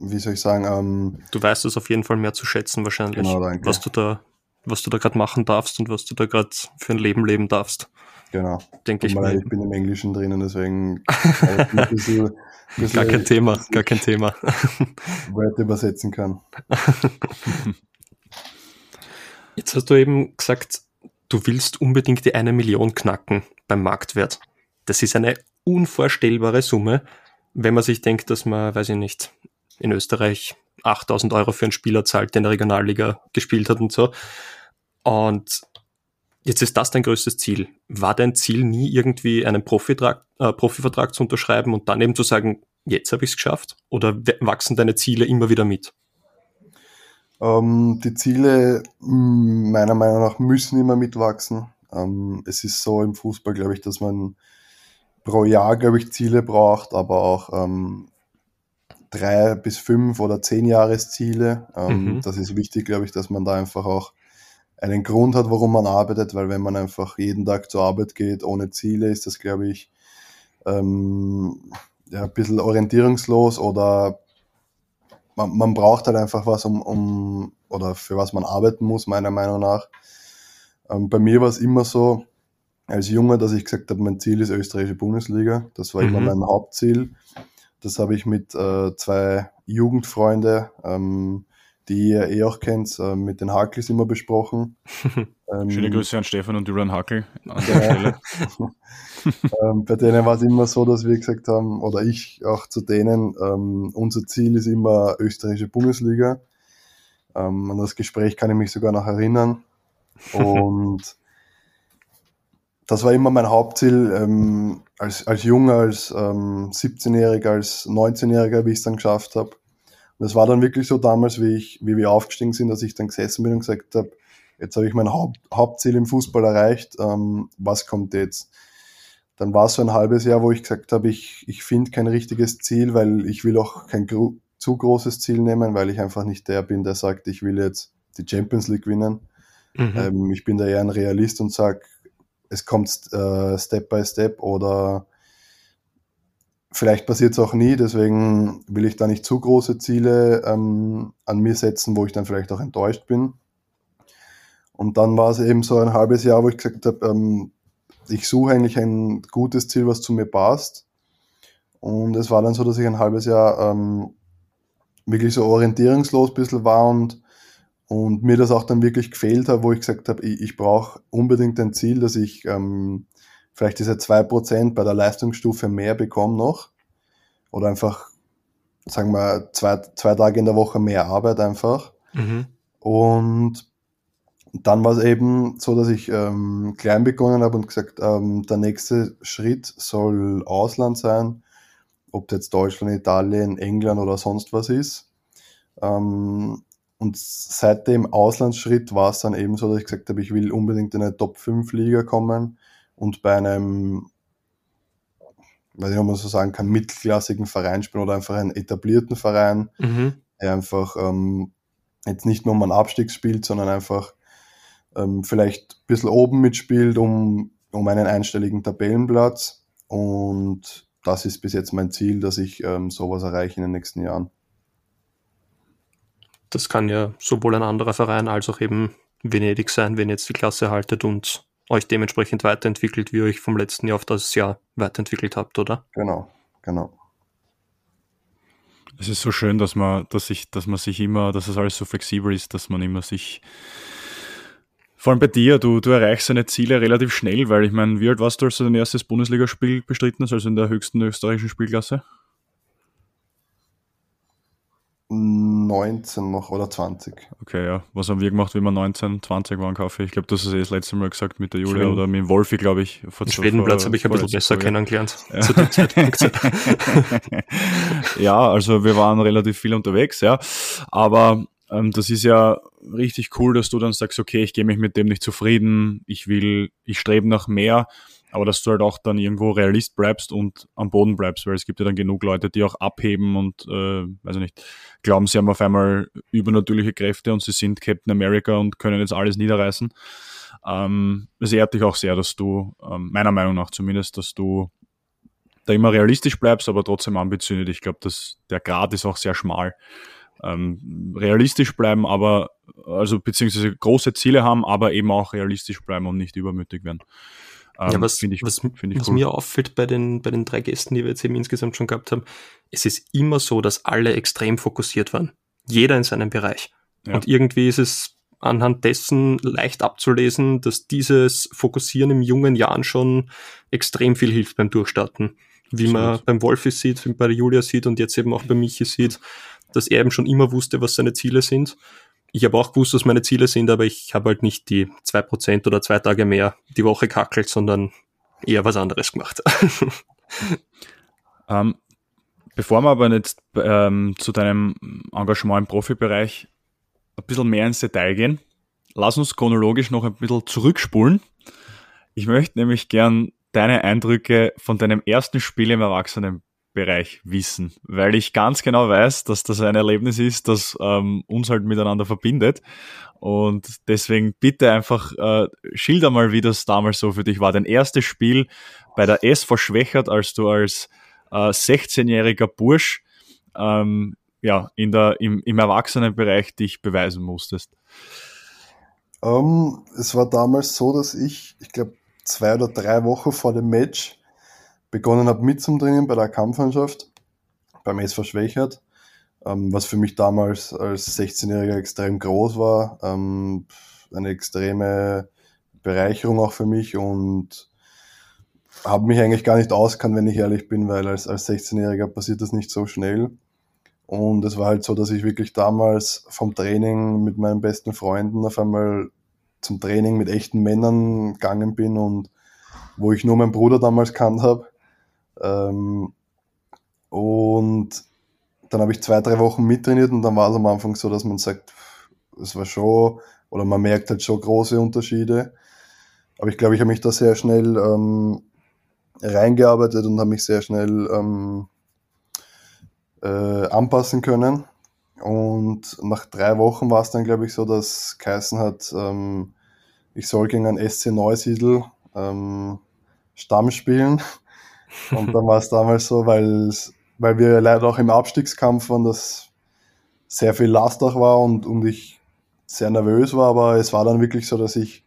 wie soll ich sagen, ähm, Du weißt es auf jeden Fall mehr zu schätzen wahrscheinlich, genau, danke. was du da, was du da gerade machen darfst und was du da gerade für ein Leben leben darfst. Genau. Denke ich mal. Ich bin im Englischen drinnen, deswegen ein bisschen, bisschen gar kein Thema, gar kein Thema. Wörter übersetzen kann. Jetzt hast du eben gesagt, du willst unbedingt die eine Million knacken beim Marktwert. Das ist eine unvorstellbare Summe, wenn man sich denkt, dass man, weiß ich nicht, in Österreich 8000 Euro für einen Spieler zahlt, der in der Regionalliga gespielt hat und so. Und jetzt ist das dein größtes Ziel. War dein Ziel nie irgendwie einen Profivertrag, äh, Profivertrag zu unterschreiben und dann eben zu sagen, jetzt habe ich es geschafft? Oder wachsen deine Ziele immer wieder mit? Ähm, die Ziele meiner Meinung nach müssen immer mitwachsen. Ähm, es ist so im Fußball, glaube ich, dass man pro Jahr, glaube ich, Ziele braucht, aber auch ähm, drei bis fünf oder zehn Jahresziele. Ähm, mhm. Das ist wichtig, glaube ich, dass man da einfach auch einen Grund hat, warum man arbeitet, weil wenn man einfach jeden Tag zur Arbeit geht ohne Ziele, ist das, glaube ich, ähm, ja, ein bisschen orientierungslos oder man, man braucht halt einfach was, um, um oder für was man arbeiten muss, meiner Meinung nach. Ähm, bei mir war es immer so, als Junge, dass ich gesagt habe, mein Ziel ist österreichische Bundesliga. Das war mhm. immer mein Hauptziel. Das habe ich mit äh, zwei Jugendfreunde, ähm, die ihr eh auch kennt, äh, mit den Hakels immer besprochen. ähm, Schöne Grüße an Stefan und Julian Hakel an der Stelle. ähm, bei denen war es immer so, dass wir gesagt haben, oder ich auch zu denen, ähm, unser Ziel ist immer österreichische Bundesliga. Ähm, an das Gespräch kann ich mich sogar noch erinnern. Und das war immer mein Hauptziel, ähm, als, als Junger, als ähm, 17-Jähriger, als 19-Jähriger, wie ich es dann geschafft habe. Und es war dann wirklich so damals, wie ich, wie wir aufgestiegen sind, dass ich dann gesessen bin und gesagt habe, jetzt habe ich mein Haupt, Hauptziel im Fußball erreicht, ähm, was kommt jetzt? Dann war es so ein halbes Jahr, wo ich gesagt habe, ich, ich finde kein richtiges Ziel, weil ich will auch kein zu großes Ziel nehmen, weil ich einfach nicht der bin, der sagt, ich will jetzt die Champions League gewinnen. Mhm. Ähm, ich bin da eher ein Realist und sage, es kommt äh, Step by Step oder vielleicht passiert es auch nie, deswegen will ich da nicht zu große Ziele ähm, an mir setzen, wo ich dann vielleicht auch enttäuscht bin. Und dann war es eben so ein halbes Jahr, wo ich gesagt habe, ähm, ich suche eigentlich ein gutes Ziel, was zu mir passt. Und es war dann so, dass ich ein halbes Jahr ähm, wirklich so orientierungslos ein bisschen war und, und mir das auch dann wirklich gefehlt hat, wo ich gesagt habe, ich, ich brauche unbedingt ein Ziel, dass ich ähm, vielleicht diese zwei Prozent bei der Leistungsstufe mehr bekomme noch. Oder einfach, sagen wir, zwei, zwei Tage in der Woche mehr Arbeit einfach. Mhm. Und dann war es eben so, dass ich ähm, klein begonnen habe und gesagt, ähm, der nächste Schritt soll Ausland sein ob das jetzt Deutschland, Italien, England oder sonst was ist. Ähm, und seit dem Auslandsschritt war es dann eben so, dass ich gesagt habe, ich will unbedingt in eine Top 5 Liga kommen und bei einem, weiß nicht, ob man so sagen kann, mittelklassigen Verein spielen oder einfach einen etablierten Verein, mhm. der einfach ähm, jetzt nicht nur um einen Abstieg spielt, sondern einfach ähm, vielleicht ein bisschen oben mitspielt, um, um einen einstelligen Tabellenplatz. Und das ist bis jetzt mein Ziel, dass ich ähm, sowas erreiche in den nächsten Jahren. Das kann ja sowohl ein anderer Verein als auch eben Venedig sein, wenn ihr jetzt die Klasse haltet und euch dementsprechend weiterentwickelt, wie ihr euch vom letzten Jahr auf das Jahr weiterentwickelt habt, oder? Genau, genau. Es ist so schön, dass man, dass ich, dass man sich immer, dass es alles so flexibel ist, dass man immer sich vor allem bei dir, du, du erreichst deine Ziele relativ schnell, weil ich meine, wie alt warst du, als du dein erstes Bundesligaspiel bestritten hast, also in der höchsten österreichischen Spielklasse? 19 noch oder 20. Okay, ja. Was haben wir gemacht, wie wir 19, 20 waren, Kaffee? Ich glaube, du hast es eh das letzte Mal gesagt mit der Julia Schweden. oder mit dem Wolfi, glaube ich. Vor Den Schwedenplatz habe ich ein bisschen besser kennengelernt ja. zu dem Zeitpunkt. ja, also wir waren relativ viel unterwegs, ja. Aber ähm, das ist ja richtig cool, dass du dann sagst, okay, ich gehe mich mit dem nicht zufrieden, ich will, ich strebe nach mehr, aber dass du halt auch dann irgendwo Realist bleibst und am Boden bleibst, weil es gibt ja dann genug Leute, die auch abheben und, äh, weiß ich nicht, glauben, sie haben auf einmal übernatürliche Kräfte und sie sind Captain America und können jetzt alles niederreißen. Ähm, es ehrt dich auch sehr, dass du, ähm, meiner Meinung nach zumindest, dass du da immer realistisch bleibst, aber trotzdem ambitioniert. Ich glaube, der Grad ist auch sehr schmal ähm, realistisch bleiben, aber also beziehungsweise große Ziele haben, aber eben auch realistisch bleiben und nicht übermütig werden. Ähm, ja, was, ich, was, was cool. mir auffällt bei den, bei den drei Gästen, die wir jetzt eben insgesamt schon gehabt haben, es ist immer so, dass alle extrem fokussiert waren. Jeder in seinem Bereich. Ja. Und irgendwie ist es anhand dessen leicht abzulesen, dass dieses Fokussieren im jungen Jahren schon extrem viel hilft beim Durchstarten. Wie Absolut. man beim Wolfi sieht, wie man bei Julia sieht und jetzt eben auch bei Michi sieht dass er eben schon immer wusste, was seine Ziele sind. Ich habe auch gewusst, was meine Ziele sind, aber ich habe halt nicht die zwei Prozent oder zwei Tage mehr die Woche kackelt, sondern eher was anderes gemacht. ähm, bevor wir aber jetzt ähm, zu deinem Engagement im Profibereich ein bisschen mehr ins Detail gehen, lass uns chronologisch noch ein bisschen zurückspulen. Ich möchte nämlich gern deine Eindrücke von deinem ersten Spiel im Erwachsenen Bereich wissen, weil ich ganz genau weiß, dass das ein Erlebnis ist, das ähm, uns halt miteinander verbindet. Und deswegen bitte einfach äh, schilder mal, wie das damals so für dich war. Dein erstes Spiel bei der SV Schwächert, als du als äh, 16-jähriger Bursch ähm, ja, in der, im, im Erwachsenenbereich dich beweisen musstest. Um, ähm, es war damals so, dass ich, ich glaube, zwei oder drei Wochen vor dem Match begonnen habe mitzudringen bei der Kampfmannschaft. beim SV Schwächert, ähm, was für mich damals als 16-Jähriger extrem groß war. Ähm, eine extreme Bereicherung auch für mich und habe mich eigentlich gar nicht auskannt, wenn ich ehrlich bin, weil als, als 16-Jähriger passiert das nicht so schnell. Und es war halt so, dass ich wirklich damals vom Training mit meinen besten Freunden auf einmal zum Training mit echten Männern gegangen bin und wo ich nur meinen Bruder damals kannt habe. Ähm, und dann habe ich zwei, drei Wochen mittrainiert und dann war es am Anfang so, dass man sagt, es war schon, oder man merkt halt schon große Unterschiede. Aber ich glaube, ich habe mich da sehr schnell ähm, reingearbeitet und habe mich sehr schnell ähm, äh, anpassen können. Und nach drei Wochen war es dann, glaube ich, so, dass Keißen hat, ähm, ich soll gegen ein SC Neusiedl ähm, Stamm spielen. Und dann war es damals so, weil, weil wir leider auch im Abstiegskampf waren, dass sehr viel Last auch war und, und ich sehr nervös war, aber es war dann wirklich so, dass ich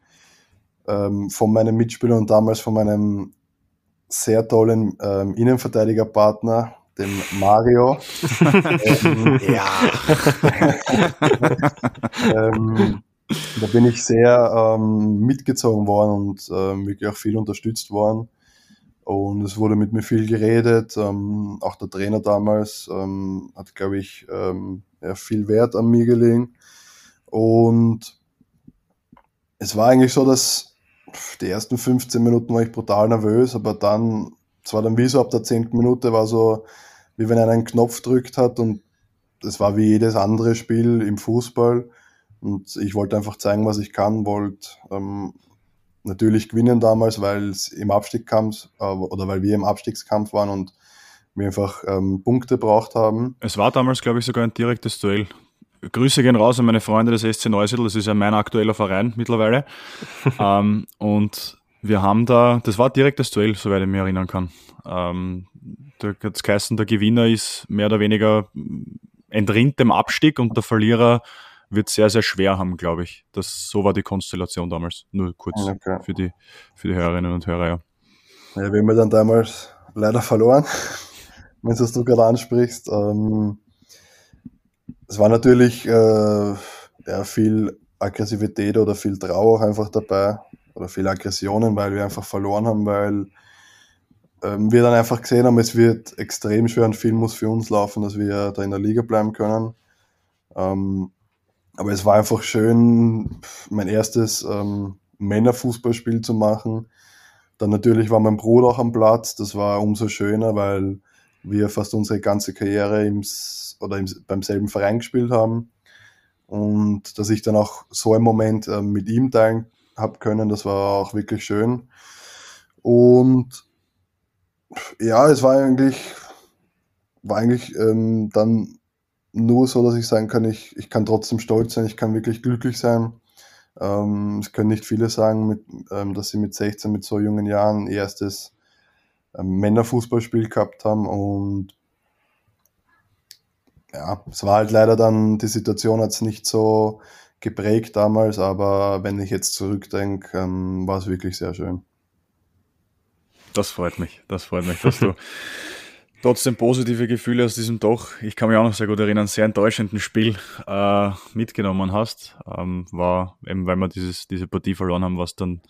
ähm, von meinem Mitspieler und damals von meinem sehr tollen ähm, Innenverteidigerpartner, dem Mario. ähm, ja. ähm, da bin ich sehr ähm, mitgezogen worden und ähm, wirklich auch viel unterstützt worden. Und es wurde mit mir viel geredet. Ähm, auch der Trainer damals ähm, hat, glaube ich, ähm, ja, viel Wert an mir gelegen. Und es war eigentlich so, dass die ersten 15 Minuten war ich brutal nervös, aber dann, es war dann wie so ab der 10. Minute, war so, wie wenn einer einen Knopf drückt hat und es war wie jedes andere Spiel im Fußball. Und ich wollte einfach zeigen, was ich kann, wollte ähm, natürlich gewinnen damals, weil es im Abstiegskampf äh, oder weil wir im Abstiegskampf waren und wir einfach ähm, Punkte braucht haben. Es war damals, glaube ich, sogar ein direktes Duell. Grüße gehen raus an meine Freunde des SC Neusiedl, das ist ja mein aktueller Verein mittlerweile. ähm, und wir haben da, das war ein direktes Duell, soweit ich mich erinnern kann. Ähm, da hat es geheißen, der Gewinner ist mehr oder weniger entrinnt dem Abstieg und der Verlierer wird sehr, sehr schwer haben, glaube ich. Das, so war die Konstellation damals. Nur kurz okay. für, die, für die Hörerinnen und Hörer, ja. Ja, wir haben dann damals leider verloren, wenn du es du gerade ansprichst. Ähm, es war natürlich äh, ja, viel Aggressivität oder viel Trauer auch einfach dabei oder viel Aggressionen, weil wir einfach verloren haben, weil ähm, wir dann einfach gesehen haben, es wird extrem schwer und viel muss für uns laufen, dass wir da in der Liga bleiben können. Ähm, aber es war einfach schön, mein erstes ähm, Männerfußballspiel zu machen. Dann natürlich war mein Bruder auch am Platz. Das war umso schöner, weil wir fast unsere ganze Karriere im, oder im, beim selben Verein gespielt haben. Und dass ich dann auch so einen Moment äh, mit ihm teilen habe können, das war auch wirklich schön. Und ja, es war eigentlich, war eigentlich ähm, dann nur so, dass ich sagen kann, ich, ich kann trotzdem stolz sein, ich kann wirklich glücklich sein. Ähm, es können nicht viele sagen, mit, ähm, dass sie mit 16, mit so jungen Jahren ihr erstes ähm, Männerfußballspiel gehabt haben und ja, es war halt leider dann, die Situation hat es nicht so geprägt damals, aber wenn ich jetzt zurückdenke, ähm, war es wirklich sehr schön. Das freut mich, das freut mich, dass du trotzdem positive Gefühle aus diesem doch, ich kann mich auch noch sehr gut erinnern, sehr enttäuschenden Spiel äh, mitgenommen hast. Ähm, war eben, weil wir dieses, diese Partie verloren haben, war es dann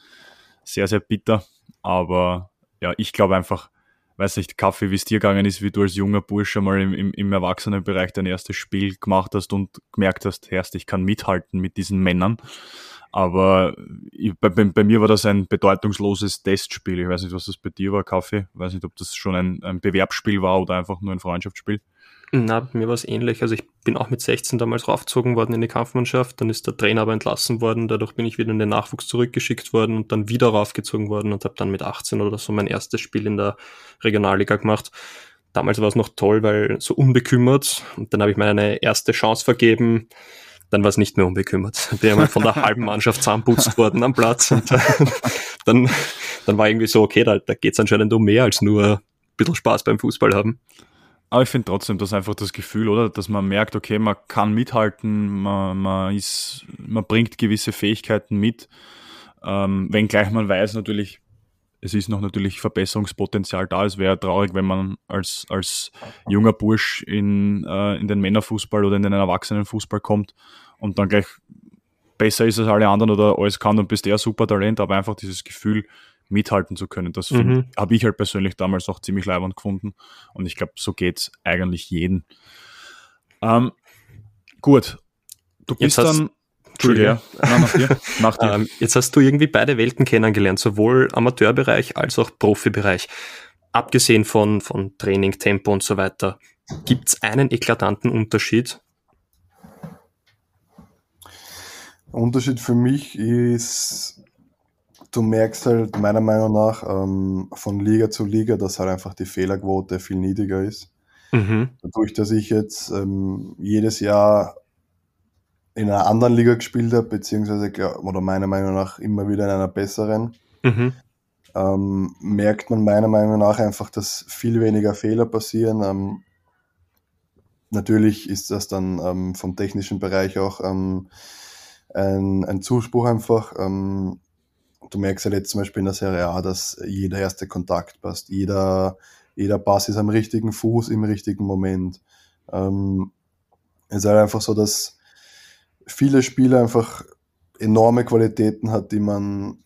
sehr, sehr bitter. Aber ja, ich glaube einfach, weiß nicht, Kaffee, wie es dir gegangen ist, wie du als junger Bursche mal im, im, im Erwachsenenbereich dein erstes Spiel gemacht hast und gemerkt hast, erst ich kann mithalten mit diesen Männern. Aber ich, bei, bei, mir war das ein bedeutungsloses Testspiel. Ich weiß nicht, was das bei dir war, Kaffee. Ich weiß nicht, ob das schon ein, ein Bewerbsspiel war oder einfach nur ein Freundschaftsspiel. Na, mir war es ähnlich. Also ich bin auch mit 16 damals raufgezogen worden in die Kampfmannschaft. Dann ist der Trainer aber entlassen worden. Dadurch bin ich wieder in den Nachwuchs zurückgeschickt worden und dann wieder raufgezogen worden und habe dann mit 18 oder so mein erstes Spiel in der Regionalliga gemacht. Damals war es noch toll, weil so unbekümmert. Und dann habe ich meine erste Chance vergeben dann war es nicht mehr unbekümmert. Bin einmal von der halben Mannschaft zusammenputzt worden am Platz und dann, dann war irgendwie so, okay, da, da geht es anscheinend um mehr als nur ein bisschen Spaß beim Fußball haben. Aber ich finde trotzdem, dass einfach das Gefühl, oder, dass man merkt, okay, man kann mithalten, man, man ist, man bringt gewisse Fähigkeiten mit, ähm, wenngleich man weiß natürlich, es ist noch natürlich Verbesserungspotenzial da. Es wäre traurig, wenn man als, als junger Bursch in, äh, in den Männerfußball oder in den Erwachsenenfußball kommt und dann gleich besser ist als alle anderen oder alles kann und bist der super Talent, aber einfach dieses Gefühl, mithalten zu können. Das mhm. habe ich halt persönlich damals auch ziemlich leibend gefunden. Und ich glaube, so geht es eigentlich jeden. Ähm, gut. Du bist jetzt dann. Entschuldige. Nein, dir. Ähm, jetzt hast du irgendwie beide Welten kennengelernt, sowohl Amateurbereich als auch Profibereich. Abgesehen von, von Training, Tempo und so weiter. Gibt es einen eklatanten Unterschied Unterschied für mich ist, du merkst halt meiner Meinung nach ähm, von Liga zu Liga, dass halt einfach die Fehlerquote viel niedriger ist. Mhm. Dadurch, dass ich jetzt ähm, jedes Jahr in einer anderen Liga gespielt habe, beziehungsweise oder meiner Meinung nach immer wieder in einer besseren, mhm. ähm, merkt man meiner Meinung nach einfach, dass viel weniger Fehler passieren. Ähm, natürlich ist das dann ähm, vom technischen Bereich auch ähm, ein, ein Zuspruch einfach. Ähm, du merkst ja jetzt zum Beispiel in der Serie A, dass jeder erste Kontakt passt. Jeder, jeder Pass ist am richtigen Fuß im richtigen Moment. Ähm, es ist halt einfach so, dass viele Spieler einfach enorme Qualitäten hat, die man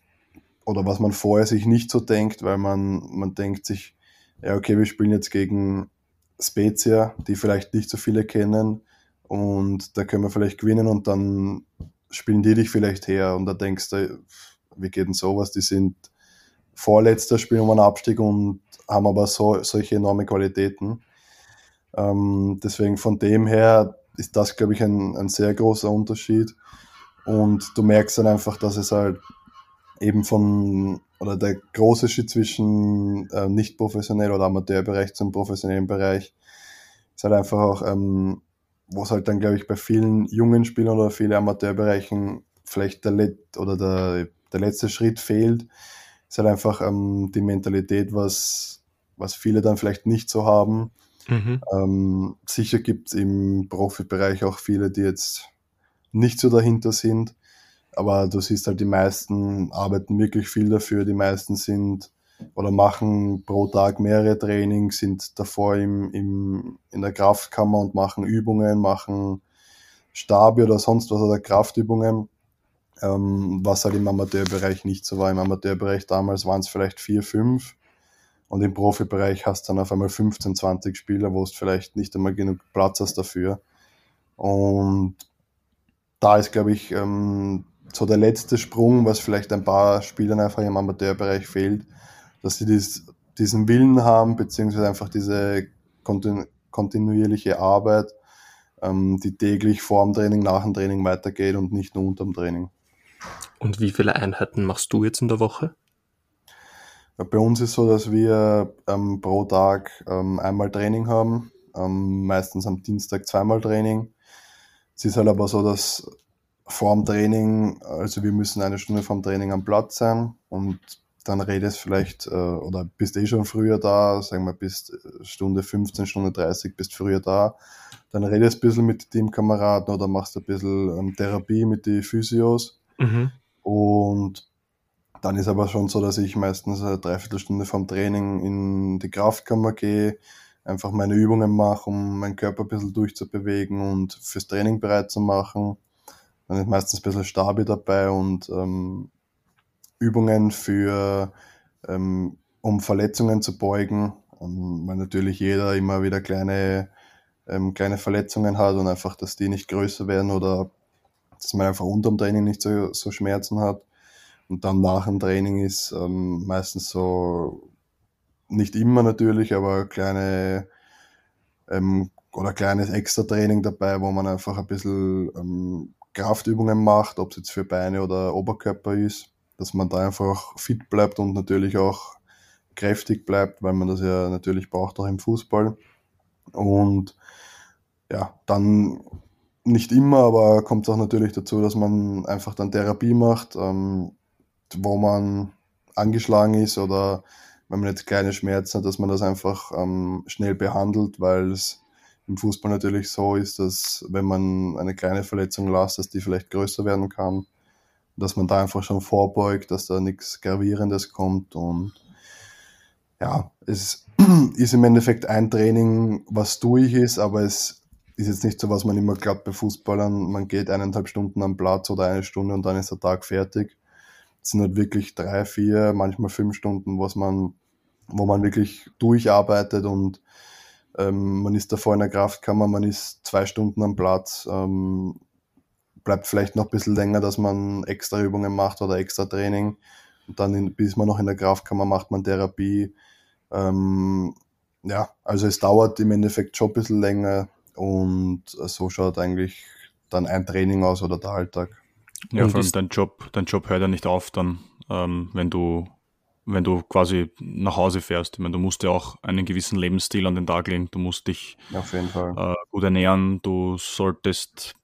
oder was man vorher sich nicht so denkt, weil man, man denkt sich, ja, okay, wir spielen jetzt gegen Spezia, die vielleicht nicht so viele kennen und da können wir vielleicht gewinnen und dann spielen die dich vielleicht her und da denkst du, wie geht denn sowas? Die sind vorletzter, spielen um einen Abstieg und haben aber so, solche enorme Qualitäten. Ähm, deswegen von dem her ist das, glaube ich, ein, ein sehr großer Unterschied. Und du merkst dann einfach, dass es halt eben von, oder der große Schritt zwischen äh, nicht professionell oder Amateurbereich zum professionellen Bereich ist halt einfach auch ähm, wo es halt dann, glaube ich, bei vielen jungen Spielern oder vielen Amateurbereichen vielleicht der, Let oder der, der letzte Schritt fehlt, ist halt einfach ähm, die Mentalität, was, was viele dann vielleicht nicht so haben. Mhm. Ähm, sicher gibt es im Profibereich auch viele, die jetzt nicht so dahinter sind, aber du siehst halt, die meisten arbeiten wirklich viel dafür, die meisten sind oder machen pro Tag mehrere Trainings, sind davor im, im, in der Kraftkammer und machen Übungen, machen Stabi oder sonst was oder Kraftübungen, ähm, was halt im Amateurbereich nicht so war. Im Amateurbereich damals waren es vielleicht vier, fünf und im Profibereich hast du dann auf einmal 15, 20 Spieler, wo du vielleicht nicht einmal genug Platz hast dafür. Und da ist, glaube ich, ähm, so der letzte Sprung, was vielleicht ein paar Spielern einfach im Amateurbereich fehlt, dass sie dies, diesen Willen haben, beziehungsweise einfach diese kontinu kontinuierliche Arbeit, ähm, die täglich vor dem Training, nach dem Training weitergeht und nicht nur unter dem Training. Und wie viele Einheiten machst du jetzt in der Woche? Bei uns ist so, dass wir ähm, pro Tag ähm, einmal Training haben, ähm, meistens am Dienstag zweimal Training. Es ist halt aber so, dass vor dem Training, also wir müssen eine Stunde vor dem Training am Platz sein und dann redest vielleicht, äh, oder bist eh schon früher da, sagen wir bis äh, Stunde 15, Stunde 30 bist früher da, dann redest ein bisschen mit den Teamkameraden oder machst ein bisschen ähm, Therapie mit den Physios. Mhm. Und dann ist aber schon so, dass ich meistens eine Dreiviertelstunde vom Training in die Kraftkammer gehe, einfach meine Übungen mache, um meinen Körper ein bisschen durchzubewegen und fürs Training bereit zu machen. Dann ist meistens ein bisschen Stabi dabei und ähm, Übungen für, ähm, um Verletzungen zu beugen, ähm, weil natürlich jeder immer wieder kleine, ähm, kleine Verletzungen hat und einfach, dass die nicht größer werden oder dass man einfach unter dem Training nicht so, so Schmerzen hat. Und dann nach dem Training ist ähm, meistens so, nicht immer natürlich, aber kleine ähm, oder kleines Extra-Training dabei, wo man einfach ein bisschen ähm, Kraftübungen macht, ob es jetzt für Beine oder Oberkörper ist dass man da einfach fit bleibt und natürlich auch kräftig bleibt, weil man das ja natürlich braucht auch im Fußball. Und ja, dann nicht immer, aber kommt auch natürlich dazu, dass man einfach dann Therapie macht, ähm, wo man angeschlagen ist oder wenn man jetzt kleine Schmerzen hat, dass man das einfach ähm, schnell behandelt, weil es im Fußball natürlich so ist, dass wenn man eine kleine Verletzung lässt, dass die vielleicht größer werden kann dass man da einfach schon vorbeugt, dass da nichts Gravierendes kommt und ja, es ist im Endeffekt ein Training, was durch ist, aber es ist jetzt nicht so, was man immer glaubt bei Fußballern. Man geht eineinhalb Stunden am Platz oder eine Stunde und dann ist der Tag fertig. Sind halt wirklich drei, vier, manchmal fünf Stunden, was man, wo man wirklich durcharbeitet und ähm, man ist davor in der Kraftkammer, man ist zwei Stunden am Platz, ähm, bleibt vielleicht noch ein bisschen länger, dass man extra Übungen macht oder extra Training. Und dann, in, bis man noch in der Kraftkammer macht man Therapie. Ähm, ja, also es dauert im Endeffekt schon ein bisschen länger und so schaut eigentlich dann ein Training aus oder der Alltag. Ja, und vor allem dein Job, dein Job hört ja nicht auf dann, ähm, wenn du wenn du quasi nach Hause fährst. Ich meine, du musst ja auch einen gewissen Lebensstil an den Tag legen. Du musst dich äh, gut ernähren. Du solltest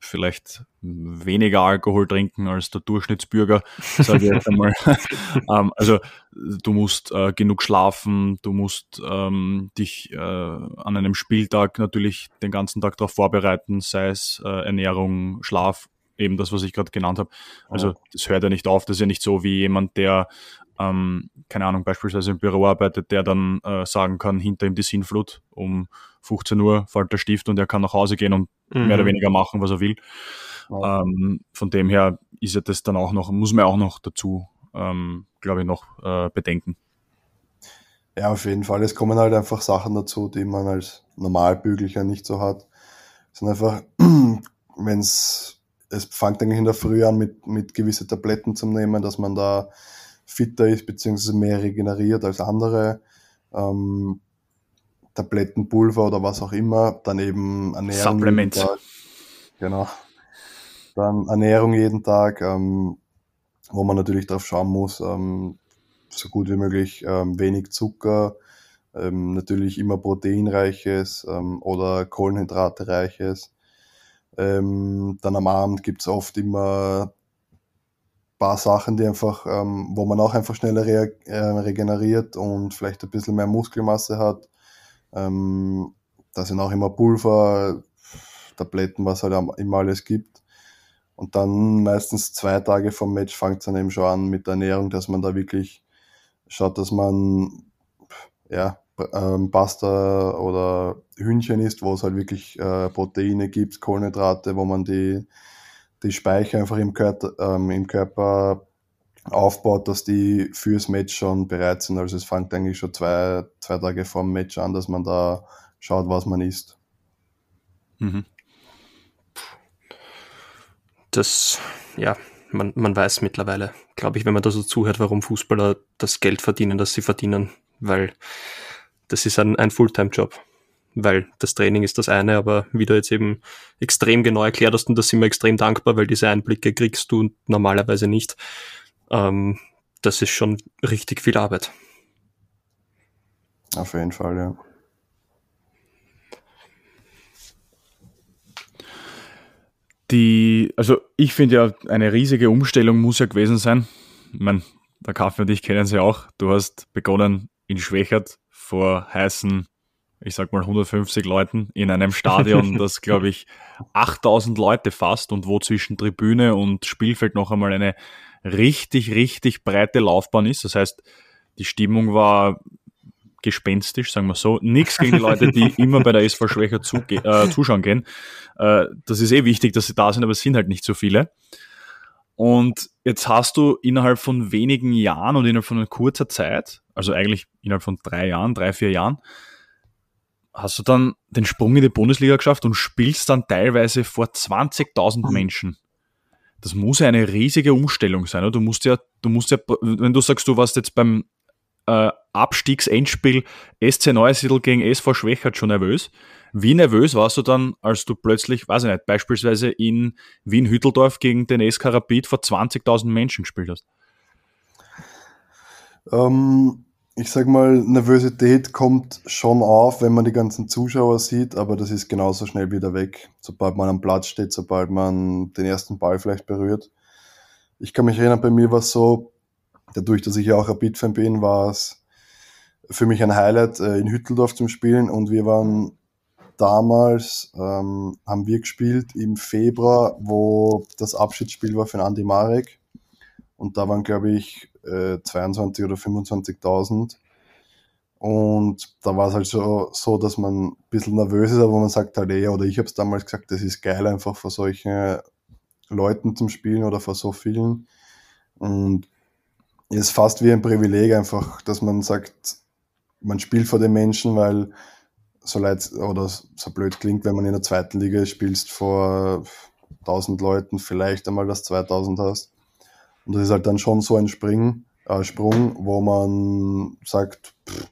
vielleicht weniger Alkohol trinken als der Durchschnittsbürger, sage ich jetzt einmal. ähm, also du musst äh, genug schlafen, du musst ähm, dich äh, an einem Spieltag natürlich den ganzen Tag darauf vorbereiten, sei es äh, Ernährung, Schlaf, eben das, was ich gerade genannt habe. Also das hört ja nicht auf. Das ist ja nicht so wie jemand, der ähm, keine Ahnung, beispielsweise im Büro arbeitet, der dann äh, sagen kann, hinter ihm die Sinnflut, um 15 Uhr fällt der Stift und er kann nach Hause gehen und mhm. mehr oder weniger machen, was er will. Ja. Ähm, von dem her ist ja das dann auch noch, muss man auch noch dazu, ähm, glaube ich, noch äh, bedenken. Ja, auf jeden Fall. Es kommen halt einfach Sachen dazu, die man als Normalbüglicher nicht so hat. Es sind einfach, wenn es, es fängt eigentlich in der Früh an mit, mit gewisse Tabletten zu nehmen, dass man da fitter ist, beziehungsweise mehr regeneriert als andere. Ähm, Tablettenpulver oder was auch immer, dann eben Ernährung. Supplement. Jeden Tag. Genau. Dann Ernährung jeden Tag, ähm, wo man natürlich darauf schauen muss, ähm, so gut wie möglich ähm, wenig Zucker, ähm, natürlich immer proteinreiches ähm, oder kohlenhydratereiches. Ähm, dann am Abend gibt's oft immer paar Sachen, die einfach, ähm, wo man auch einfach schneller re äh, regeneriert und vielleicht ein bisschen mehr Muskelmasse hat. Ähm, da sind auch immer Pulver, Tabletten, was halt immer alles gibt. Und dann meistens zwei Tage vom Match fängt es dann eben schon an mit der Ernährung, dass man da wirklich schaut, dass man ja, ähm, Pasta oder Hühnchen isst, wo es halt wirklich äh, Proteine gibt, Kohlenhydrate, wo man die die Speicher einfach im Körper, ähm, im Körper aufbaut, dass die fürs Match schon bereit sind. Also es fängt eigentlich schon zwei, zwei Tage vor dem Match an, dass man da schaut, was man isst. Mhm. Das, ja, man, man weiß mittlerweile, glaube ich, wenn man da so zuhört, warum Fußballer das Geld verdienen, das sie verdienen, weil das ist ein, ein Fulltime-Job weil das Training ist das eine, aber wie du jetzt eben extrem genau erklärt hast, und das sind wir extrem dankbar, weil diese Einblicke kriegst du normalerweise nicht. Ähm, das ist schon richtig viel Arbeit. Auf jeden Fall, ja. Die, also ich finde ja, eine riesige Umstellung muss ja gewesen sein. Ich meine, der Kaffee und ich kennen sie auch. Du hast begonnen in Schwächert vor heißen ich sag mal 150 Leuten in einem Stadion, das glaube ich 8000 Leute fasst und wo zwischen Tribüne und Spielfeld noch einmal eine richtig, richtig breite Laufbahn ist. Das heißt, die Stimmung war gespenstisch, sagen wir so. Nichts gegen die Leute, die immer bei der SV Schwächer äh, zuschauen gehen. Äh, das ist eh wichtig, dass sie da sind, aber es sind halt nicht so viele. Und jetzt hast du innerhalb von wenigen Jahren und innerhalb von kurzer Zeit, also eigentlich innerhalb von drei Jahren, drei, vier Jahren, hast du dann den Sprung in die Bundesliga geschafft und spielst dann teilweise vor 20.000 mhm. Menschen. Das muss ja eine riesige Umstellung sein. Oder? Du musst ja, du musst ja, wenn du sagst, du warst jetzt beim äh, Abstiegsendspiel SC Neusiedl gegen SV Schwächert schon nervös. Wie nervös warst du dann, als du plötzlich, weiß ich nicht, beispielsweise in Wien-Hütteldorf gegen den SK Rapid vor 20.000 Menschen gespielt hast? Ähm, ich sag mal, Nervosität kommt schon auf, wenn man die ganzen Zuschauer sieht, aber das ist genauso schnell wieder weg, sobald man am Platz steht, sobald man den ersten Ball vielleicht berührt. Ich kann mich erinnern, bei mir war es so, dadurch, dass ich ja auch Rapid-Fan bin, war es für mich ein Highlight, äh, in Hütteldorf zu spielen und wir waren damals, ähm, haben wir gespielt im Februar, wo das Abschiedsspiel war für Andi Marek und da waren, glaube ich, äh, 22 oder 25.000. Und da war es halt so, so, dass man ein bisschen nervös ist, aber man sagt halt eher, oder ich habe es damals gesagt, das ist geil, einfach vor solchen Leuten zum Spielen oder vor so vielen. Und es ist fast wie ein Privileg einfach, dass man sagt, man spielt vor den Menschen, weil so leid oder so blöd klingt, wenn man in der zweiten Liga spielst vor 1000 Leuten, vielleicht einmal das 2000 hast. Und das ist halt dann schon so ein Spring, äh, Sprung, wo man sagt, pff,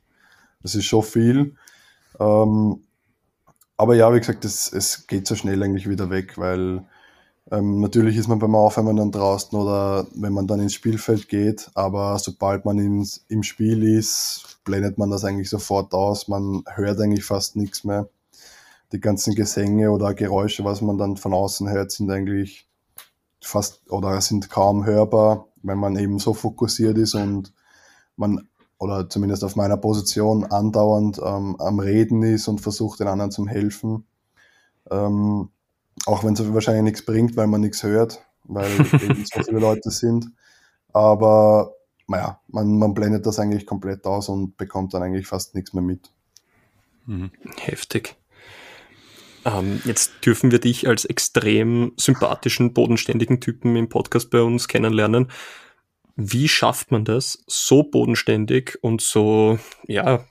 das ist schon viel. Ähm, aber ja, wie gesagt, es, es geht so schnell eigentlich wieder weg, weil ähm, natürlich ist man beim Aufwärmen dann draußen oder wenn man dann ins Spielfeld geht, aber sobald man ins, im Spiel ist, blendet man das eigentlich sofort aus. Man hört eigentlich fast nichts mehr. Die ganzen Gesänge oder Geräusche, was man dann von außen hört, sind eigentlich fast oder sind kaum hörbar, wenn man eben so fokussiert ist und man oder zumindest auf meiner Position andauernd ähm, am Reden ist und versucht den anderen zu helfen. Ähm, auch wenn es wahrscheinlich nichts bringt, weil man nichts hört, weil eben so viele Leute sind. Aber naja, man, man blendet das eigentlich komplett aus und bekommt dann eigentlich fast nichts mehr mit. Mhm. Heftig. Ähm, jetzt dürfen wir dich als extrem sympathischen, bodenständigen Typen im Podcast bei uns kennenlernen. Wie schafft man das, so bodenständig und so, ja,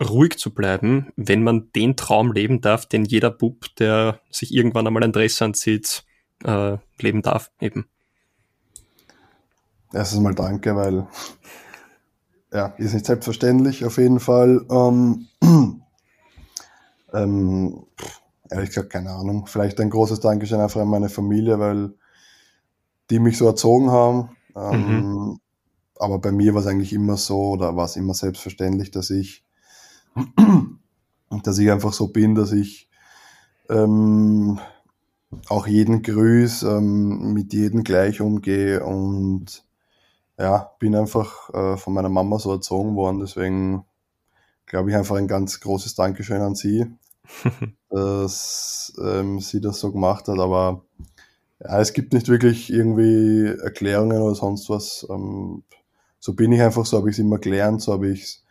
ruhig zu bleiben, wenn man den Traum leben darf, den jeder Bub, der sich irgendwann einmal ein Dress anzieht, äh, leben darf, eben? Erstens mal danke, weil ja, ist nicht selbstverständlich, auf jeden Fall. Ähm, ähm, ehrlich gesagt, keine Ahnung. Vielleicht ein großes Dankeschön einfach an meine Familie, weil die mich so erzogen haben. Ähm, mhm. Aber bei mir war es eigentlich immer so, oder war es immer selbstverständlich, dass ich, dass ich einfach so bin, dass ich ähm, auch jeden grüß, ähm, mit jedem gleich umgehe und ja, bin einfach äh, von meiner Mama so erzogen worden. Deswegen glaube ich einfach ein ganz großes Dankeschön an sie, dass ähm, sie das so gemacht hat. Aber ja, es gibt nicht wirklich irgendwie Erklärungen oder sonst was. Ähm, so bin ich einfach, so habe ich es immer gelernt, so habe ich es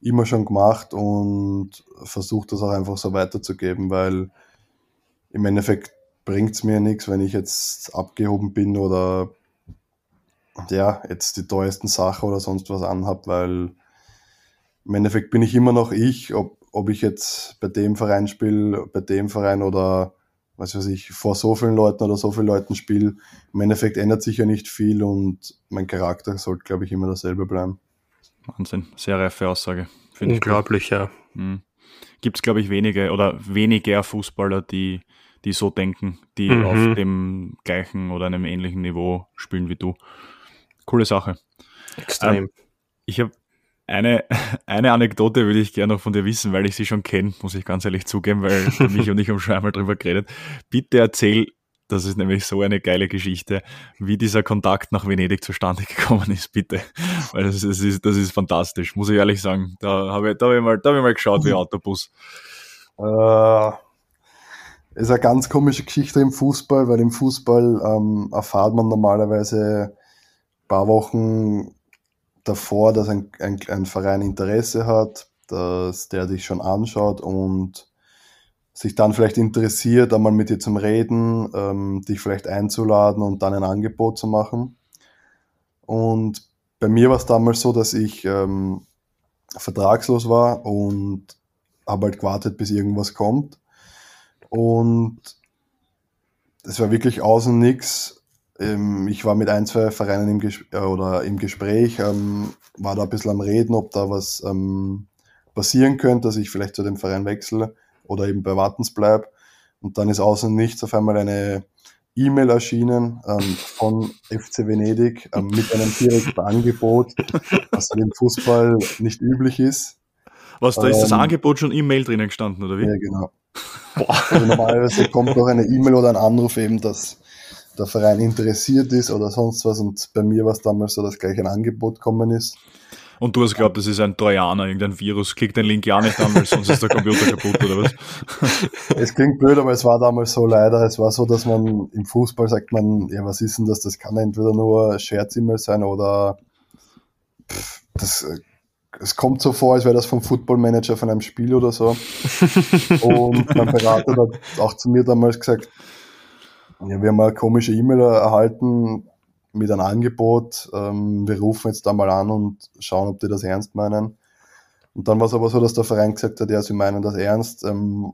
immer schon gemacht und versuche das auch einfach so weiterzugeben, weil im Endeffekt bringt es mir nichts, wenn ich jetzt abgehoben bin oder ja, jetzt die teuersten Sachen oder sonst was anhab, weil im Endeffekt bin ich immer noch ich, ob, ob ich jetzt bei dem Verein spiele, bei dem Verein oder was weiß ich, vor so vielen Leuten oder so vielen Leuten spiele. Im Endeffekt ändert sich ja nicht viel und mein Charakter sollte, glaube ich, immer dasselbe bleiben. Wahnsinn, sehr reife Aussage. Unglaublich, ja. Mhm. Gibt es, glaube ich, wenige oder weniger Fußballer, die, die so denken, die mhm. auf dem gleichen oder einem ähnlichen Niveau spielen wie du. Coole Sache. Extrem. Ähm, ich habe eine, eine Anekdote würde ich gerne noch von dir wissen, weil ich sie schon kenne, muss ich ganz ehrlich zugeben, weil mich und ich haben schon einmal drüber geredet. Bitte erzähl, das ist nämlich so eine geile Geschichte, wie dieser Kontakt nach Venedig zustande gekommen ist, bitte. Weil das ist, das ist, das ist fantastisch, muss ich ehrlich sagen. Da habe ich, da hab ich, mal, da hab ich mal geschaut wie Autobus. Äh, ist eine ganz komische Geschichte im Fußball, weil im Fußball ähm, erfahrt man normalerweise paar Wochen davor, dass ein, ein, ein Verein Interesse hat, dass der dich schon anschaut und sich dann vielleicht interessiert, einmal mit dir zum Reden, ähm, dich vielleicht einzuladen und dann ein Angebot zu machen. Und bei mir war es damals so, dass ich ähm, vertragslos war und habe halt gewartet, bis irgendwas kommt. Und es war wirklich außen nichts ähm, ich war mit ein, zwei Vereinen im, Ges äh, oder im Gespräch, ähm, war da ein bisschen am Reden, ob da was ähm, passieren könnte, dass ich vielleicht zu dem Verein wechsle oder eben bei Wartens bleibe. Und dann ist außen nichts auf einmal eine E-Mail erschienen ähm, von FC Venedig ähm, mit einem direkten Angebot, was dann im Fußball nicht üblich ist. Was, da ist das ähm, Angebot schon im Mail drinnen gestanden, oder wie? Ja, genau. Also normalerweise kommt noch eine E-Mail oder ein Anruf eben, dass der Verein interessiert ist oder sonst was. Und bei mir war es damals so, dass gleich ein Angebot kommen ist. Und du hast geglaubt, das ist ein Trojaner, irgendein Virus. Klick den Link ja nicht an, weil sonst ist der Computer kaputt oder was? Es klingt blöd, aber es war damals so leider. Es war so, dass man im Fußball sagt man, ja, was ist denn das? Das kann entweder nur Scherz-E-Mail sein oder pff, das es kommt so vor, als wäre das vom Football Manager von einem Spiel oder so. und mein Berater hat auch zu mir damals gesagt, ja, wir haben eine komische E-Mail erhalten mit einem Angebot. Ähm, wir rufen jetzt da mal an und schauen, ob die das ernst meinen. Und dann war es aber so, dass der Verein gesagt hat, ja, sie meinen das ernst. Ähm,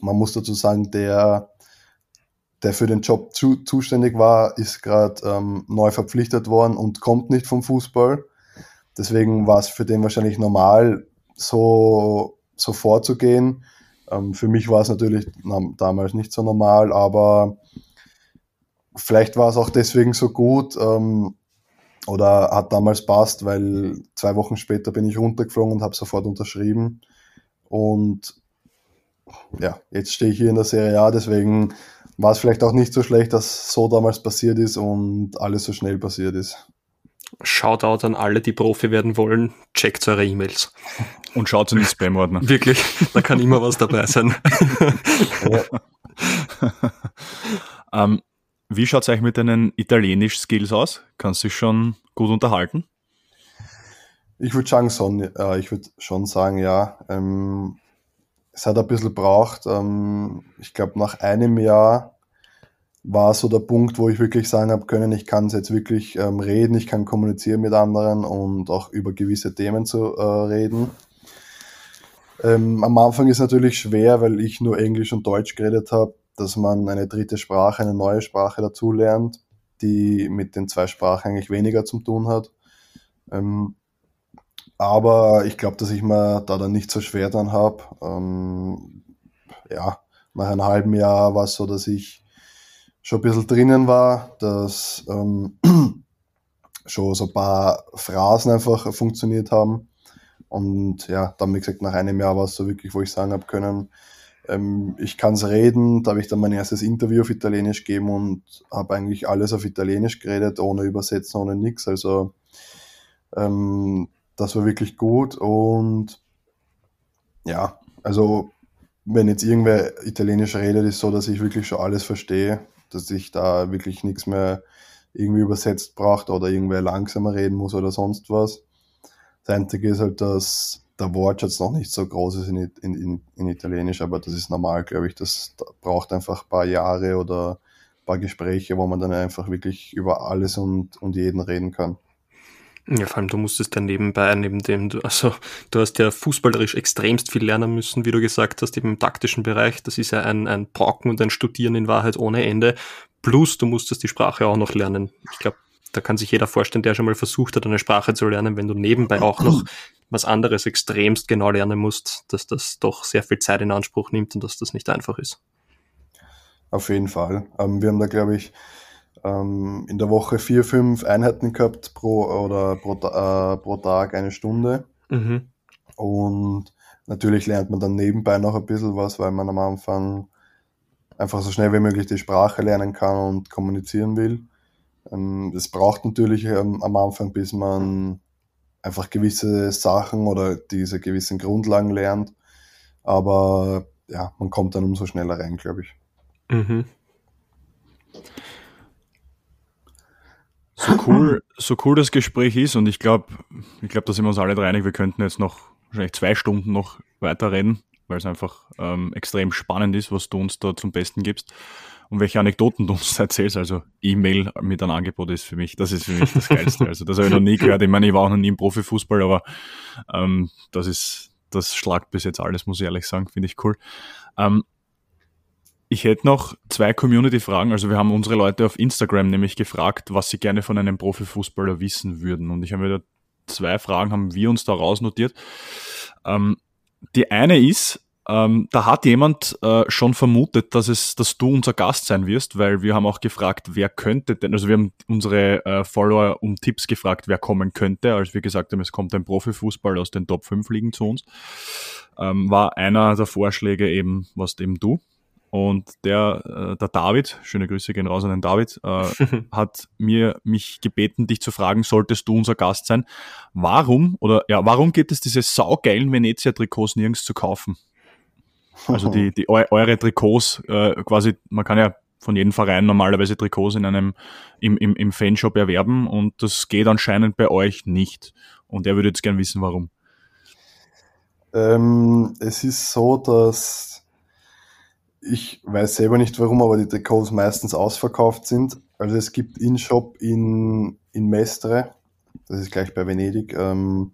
man muss dazu sagen, der, der für den Job zu, zuständig war, ist gerade ähm, neu verpflichtet worden und kommt nicht vom Fußball. Deswegen war es für den wahrscheinlich normal, so, so vorzugehen. Ähm, für mich war es natürlich damals nicht so normal, aber vielleicht war es auch deswegen so gut ähm, oder hat damals passt, weil zwei Wochen später bin ich runtergeflogen und habe sofort unterschrieben. Und ja, jetzt stehe ich hier in der Serie A, deswegen war es vielleicht auch nicht so schlecht, dass so damals passiert ist und alles so schnell passiert ist. Shoutout an alle, die Profi werden wollen. Checkt eure E-Mails. Und schaut in den Spam-Ordner. Wirklich, da kann immer was dabei sein. ähm, wie schaut es eigentlich mit deinen italienisch-Skills aus? Kannst du dich schon gut unterhalten? Ich würde sagen, schon, äh, ich würde schon sagen, ja. Ähm, es hat ein bisschen braucht. Ähm, ich glaube, nach einem Jahr war so der Punkt, wo ich wirklich sagen habe können, ich kann jetzt wirklich ähm, reden, ich kann kommunizieren mit anderen und auch über gewisse Themen zu äh, reden. Ähm, am Anfang ist natürlich schwer, weil ich nur Englisch und Deutsch geredet habe, dass man eine dritte Sprache, eine neue Sprache dazu lernt, die mit den zwei Sprachen eigentlich weniger zu tun hat. Ähm, aber ich glaube, dass ich mir da dann nicht so schwer dann habe. Ähm, ja, nach einem halben Jahr war es so, dass ich schon ein bisschen drinnen war, dass ähm, schon so ein paar Phrasen einfach funktioniert haben. Und ja, dann, wie gesagt, nach einem Jahr war es so wirklich, wo ich sagen habe können, ähm, ich kann es reden. Da habe ich dann mein erstes Interview auf Italienisch gegeben und habe eigentlich alles auf Italienisch geredet, ohne Übersetzen, ohne nichts. Also ähm, das war wirklich gut. Und ja, also wenn jetzt irgendwer Italienisch redet, ist so, dass ich wirklich schon alles verstehe dass ich da wirklich nichts mehr irgendwie übersetzt braucht oder irgendwer langsamer reden muss oder sonst was. Das Einzige ist halt, dass der Wortschatz noch nicht so groß ist in, in, in, Italienisch, aber das ist normal, glaube ich. Das braucht einfach ein paar Jahre oder ein paar Gespräche, wo man dann einfach wirklich über alles und, und jeden reden kann. Ja, vor allem du musstest ja nebenbei, neben dem, du, also du hast ja fußballerisch extremst viel lernen müssen, wie du gesagt hast, eben im taktischen Bereich. Das ist ja ein, ein Brocken und ein Studieren in Wahrheit ohne Ende. Plus du musstest die Sprache auch noch lernen. Ich glaube, da kann sich jeder vorstellen, der schon mal versucht hat, eine Sprache zu lernen, wenn du nebenbei auch noch was anderes extremst genau lernen musst, dass das doch sehr viel Zeit in Anspruch nimmt und dass das nicht einfach ist. Auf jeden Fall. Ähm, wir haben da, glaube ich, ähm, in der Woche vier, fünf Einheiten gehabt pro oder pro, äh, pro Tag eine Stunde. Mhm. Und natürlich lernt man dann nebenbei noch ein bisschen was, weil man am Anfang einfach so schnell wie möglich die Sprache lernen kann und kommunizieren will. Ähm, es braucht natürlich ähm, am Anfang, bis man einfach gewisse Sachen oder diese gewissen Grundlagen lernt. Aber ja, man kommt dann umso schneller rein, glaube ich. Mhm. So cool, so cool das Gespräch ist und ich glaube, ich glaube, da sind wir uns alle drei einig, wir könnten jetzt noch wahrscheinlich zwei Stunden noch weiterreden, weil es einfach ähm, extrem spannend ist, was du uns da zum Besten gibst und welche Anekdoten du uns erzählst. Also E-Mail mit einem Angebot ist für mich, das ist für mich das Geilste. Also das habe ich noch nie gehört. Ich meine, ich war auch noch nie im Profifußball, aber ähm, das ist, das schlagt bis jetzt alles, muss ich ehrlich sagen, finde ich cool. Ähm, ich hätte noch zwei Community-Fragen. Also wir haben unsere Leute auf Instagram nämlich gefragt, was sie gerne von einem Profifußballer wissen würden. Und ich habe mir da zwei Fragen, haben wir uns da rausnotiert. Ähm, die eine ist, ähm, da hat jemand äh, schon vermutet, dass es, dass du unser Gast sein wirst, weil wir haben auch gefragt, wer könnte denn, also wir haben unsere äh, Follower um Tipps gefragt, wer kommen könnte, als wir gesagt haben, es kommt ein Profifußball aus den Top 5 Ligen zu uns, ähm, war einer der Vorschläge eben, was eben du. Und der, äh, der David, schöne Grüße gehen raus an den David, äh, hat mir mich gebeten, dich zu fragen, solltest du unser Gast sein, warum oder ja, warum gibt es diese saugeilen Venezia-Trikots nirgends zu kaufen? Also die, die eure Trikots, äh, quasi, man kann ja von jedem Verein normalerweise Trikots in einem im, im, im Fanshop erwerben und das geht anscheinend bei euch nicht. Und er würde jetzt gern wissen, warum. Ähm, es ist so, dass ich weiß selber nicht warum, aber die Trikots meistens ausverkauft sind. Also es gibt In-Shop in, in Mestre, das ist gleich bei Venedig, ähm,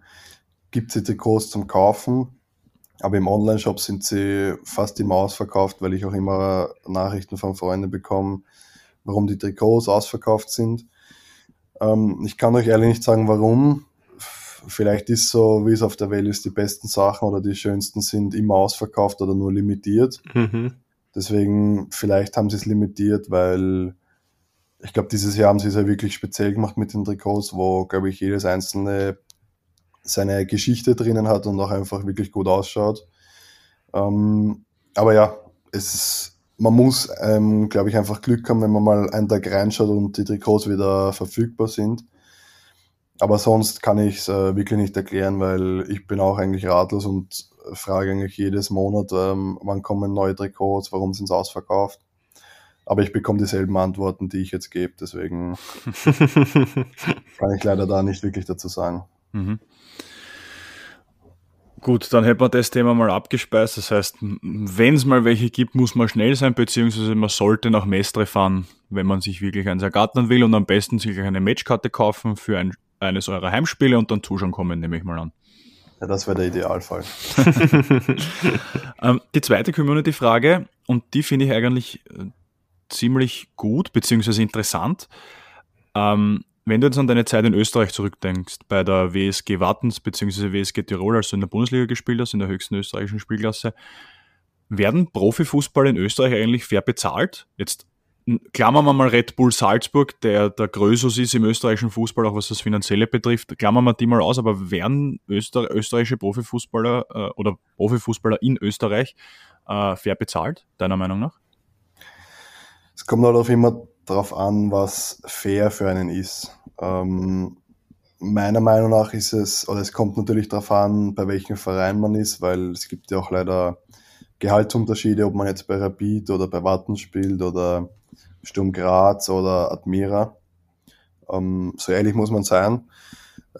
gibt es Trikots zum Kaufen, aber im Online-Shop sind sie fast immer ausverkauft, weil ich auch immer Nachrichten von Freunden bekomme, warum die Trikots ausverkauft sind. Ähm, ich kann euch ehrlich nicht sagen, warum. Vielleicht ist so, wie es auf der Welt ist, die besten Sachen oder die schönsten sind immer ausverkauft oder nur limitiert. Mhm. Deswegen, vielleicht haben sie es limitiert, weil ich glaube, dieses Jahr haben sie es ja wirklich speziell gemacht mit den Trikots, wo, glaube ich, jedes einzelne seine Geschichte drinnen hat und auch einfach wirklich gut ausschaut. Ähm, aber ja, es ist, man muss, ähm, glaube ich, einfach Glück haben, wenn man mal einen Tag reinschaut und die Trikots wieder verfügbar sind. Aber sonst kann ich es äh, wirklich nicht erklären, weil ich bin auch eigentlich ratlos und frage eigentlich jedes Monat, ähm, wann kommen neue Trikots, warum sind sie ausverkauft. Aber ich bekomme dieselben Antworten, die ich jetzt gebe, deswegen kann ich leider da nicht wirklich dazu sagen. Mhm. Gut, dann hätten wir das Thema mal abgespeist. Das heißt, wenn es mal welche gibt, muss man schnell sein, beziehungsweise man sollte nach Mestre fahren, wenn man sich wirklich eins ergattern will und am besten sich eine Matchkarte kaufen für ein, eines eurer Heimspiele und dann zuschauen kommen, nehme ich mal an. Ja, das wäre der Idealfall. ähm, die zweite Community-Frage, und die finde ich eigentlich äh, ziemlich gut, beziehungsweise interessant. Ähm, wenn du jetzt an deine Zeit in Österreich zurückdenkst, bei der WSG Wattens bzw. WSG Tirol, also in der Bundesliga gespielt hast, in der höchsten österreichischen Spielklasse, werden Profifußball in Österreich eigentlich fair bezahlt? Jetzt klammern wir mal Red Bull Salzburg, der der Größus ist im österreichischen Fußball, auch was das Finanzielle betrifft, klammern wir die mal aus, aber werden Öster österreichische Profifußballer äh, oder Profifußballer in Österreich äh, fair bezahlt, deiner Meinung nach? Es kommt halt auch immer darauf an, was fair für einen ist. Ähm, meiner Meinung nach ist es, oder es kommt natürlich darauf an, bei welchem Verein man ist, weil es gibt ja auch leider Gehaltsunterschiede, ob man jetzt bei Rapid oder bei Watten spielt oder Sturm Graz oder Admira. Ähm, so ehrlich muss man sein.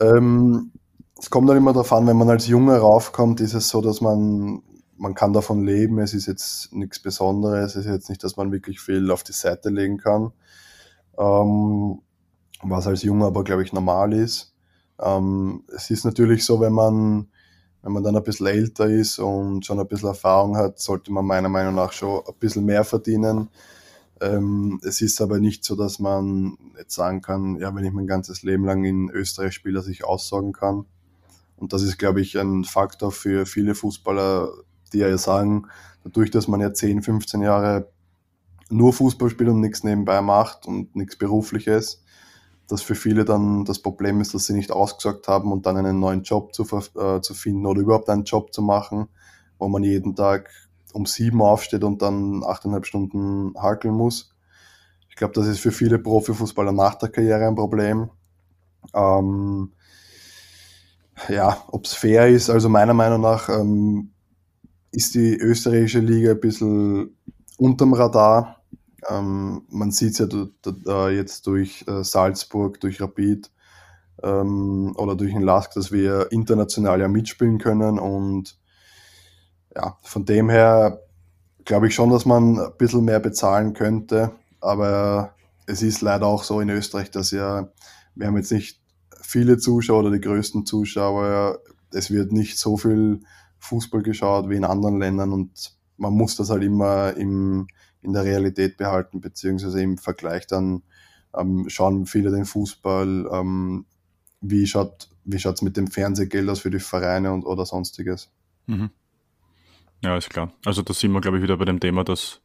Ähm, es kommt dann immer darauf an, wenn man als Junge raufkommt, ist es so, dass man man kann davon leben, es ist jetzt nichts Besonderes, es ist jetzt nicht, dass man wirklich viel auf die Seite legen kann, ähm, was als Junge aber, glaube ich, normal ist. Ähm, es ist natürlich so, wenn man, wenn man dann ein bisschen älter ist und schon ein bisschen Erfahrung hat, sollte man meiner Meinung nach schon ein bisschen mehr verdienen. Ähm, es ist aber nicht so, dass man jetzt sagen kann, ja, wenn ich mein ganzes Leben lang in Österreich spiele, dass ich aussagen kann. Und das ist, glaube ich, ein Faktor für viele Fußballer, die ja sagen, dadurch, dass man ja 10, 15 Jahre nur Fußball spielt und nichts nebenbei macht und nichts Berufliches, dass für viele dann das Problem ist, dass sie nicht ausgesagt haben und dann einen neuen Job zu, äh, zu finden oder überhaupt einen Job zu machen, wo man jeden Tag um sieben aufsteht und dann achteinhalb Stunden hakeln muss. Ich glaube, das ist für viele Profifußballer nach der Karriere ein Problem. Ähm, ja, ob es fair ist, also meiner Meinung nach ähm, ist die österreichische Liga ein bisschen unterm Radar. Ähm, man sieht es ja da, jetzt durch äh, Salzburg, durch Rapid ähm, oder durch den Lask, dass wir international ja mitspielen können. Und ja, von dem her glaube ich schon, dass man ein bisschen mehr bezahlen könnte. Aber es ist leider auch so in Österreich, dass ja, wir haben jetzt nicht viele Zuschauer oder die größten Zuschauer. Es wird nicht so viel Fußball geschaut wie in anderen Ländern und man muss das halt immer im, in der Realität behalten, beziehungsweise im Vergleich dann ähm, schauen viele den Fußball, ähm, wie schaut wie schaut's mit dem Fernsehgeld aus für die Vereine und oder sonstiges. Mhm. Ja, ist klar. Also da sind wir, glaube ich, wieder bei dem Thema, dass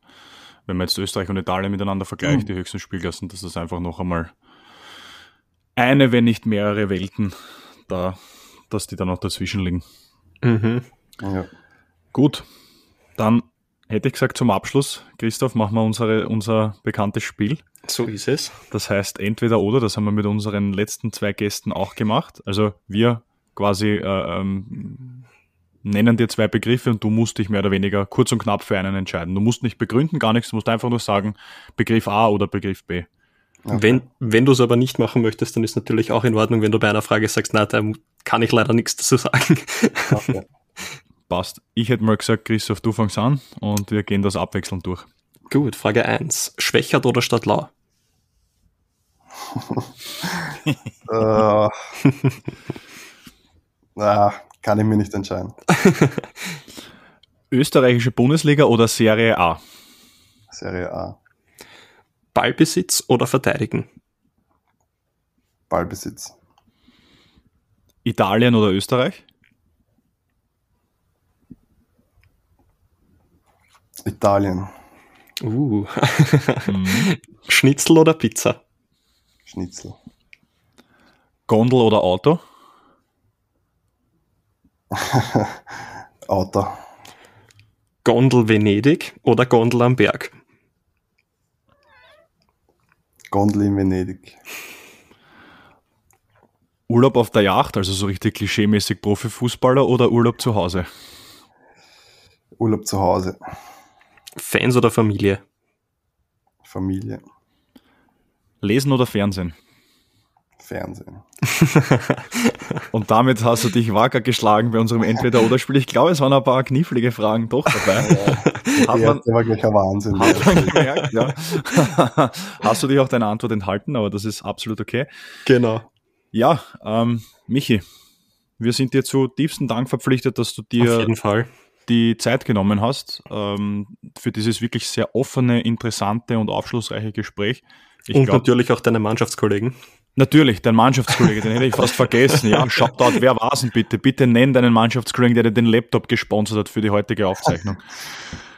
wenn man jetzt Österreich und Italien miteinander vergleicht, mhm. die höchsten Spielklassen, dass das einfach noch einmal eine, wenn nicht mehrere Welten da, dass die da noch dazwischen liegen. Mhm. Ja. Gut, dann hätte ich gesagt zum Abschluss, Christoph, machen wir unsere, unser bekanntes Spiel. So ist es. Das heißt entweder oder, das haben wir mit unseren letzten zwei Gästen auch gemacht. Also wir quasi äh, ähm, nennen dir zwei Begriffe und du musst dich mehr oder weniger kurz und knapp für einen entscheiden. Du musst nicht begründen, gar nichts, du musst einfach nur sagen, Begriff A oder Begriff B. Okay. Wenn, wenn du es aber nicht machen möchtest, dann ist natürlich auch in Ordnung, wenn du bei einer Frage sagst, na, da kann ich leider nichts dazu sagen. Okay. Passt. Ich hätte mal gesagt, Christoph, du fängst an und wir gehen das abwechselnd durch. Gut, Frage 1. Schwächert oder Stadtlau? äh, na, kann ich mir nicht entscheiden. Österreichische Bundesliga oder Serie A? Serie A. Ballbesitz oder verteidigen? Ballbesitz. Italien oder Österreich? Italien. Uh. mhm. Schnitzel oder Pizza? Schnitzel. Gondel oder Auto? Auto. Gondel Venedig oder Gondel am Berg? Gondel in Venedig. Urlaub auf der Yacht, also so richtig klischeemäßig Profifußballer oder Urlaub zu Hause? Urlaub zu Hause. Fans oder Familie? Familie. Lesen oder Fernsehen? Fernsehen. Und damit hast du dich wacker geschlagen bei unserem Entweder-Oder-Spiel. Ich glaube, es waren ein paar knifflige Fragen doch dabei. Ja, hat man, war gleich ein Wahnsinn. Hat man gemerkt, ja. hast du dich auch deine Antwort enthalten, aber das ist absolut okay. Genau. Ja, ähm, Michi, wir sind dir zu tiefsten Dank verpflichtet, dass du dir die Zeit genommen hast ähm, für dieses wirklich sehr offene, interessante und aufschlussreiche Gespräch. Ich und glaub, natürlich auch deine Mannschaftskollegen. Natürlich, dein Mannschaftskollege, den hätte ich fast vergessen. Ja, Shoutout, wer war es denn bitte? Bitte nenn deinen Mannschaftskollegen, der dir den Laptop gesponsert hat für die heutige Aufzeichnung.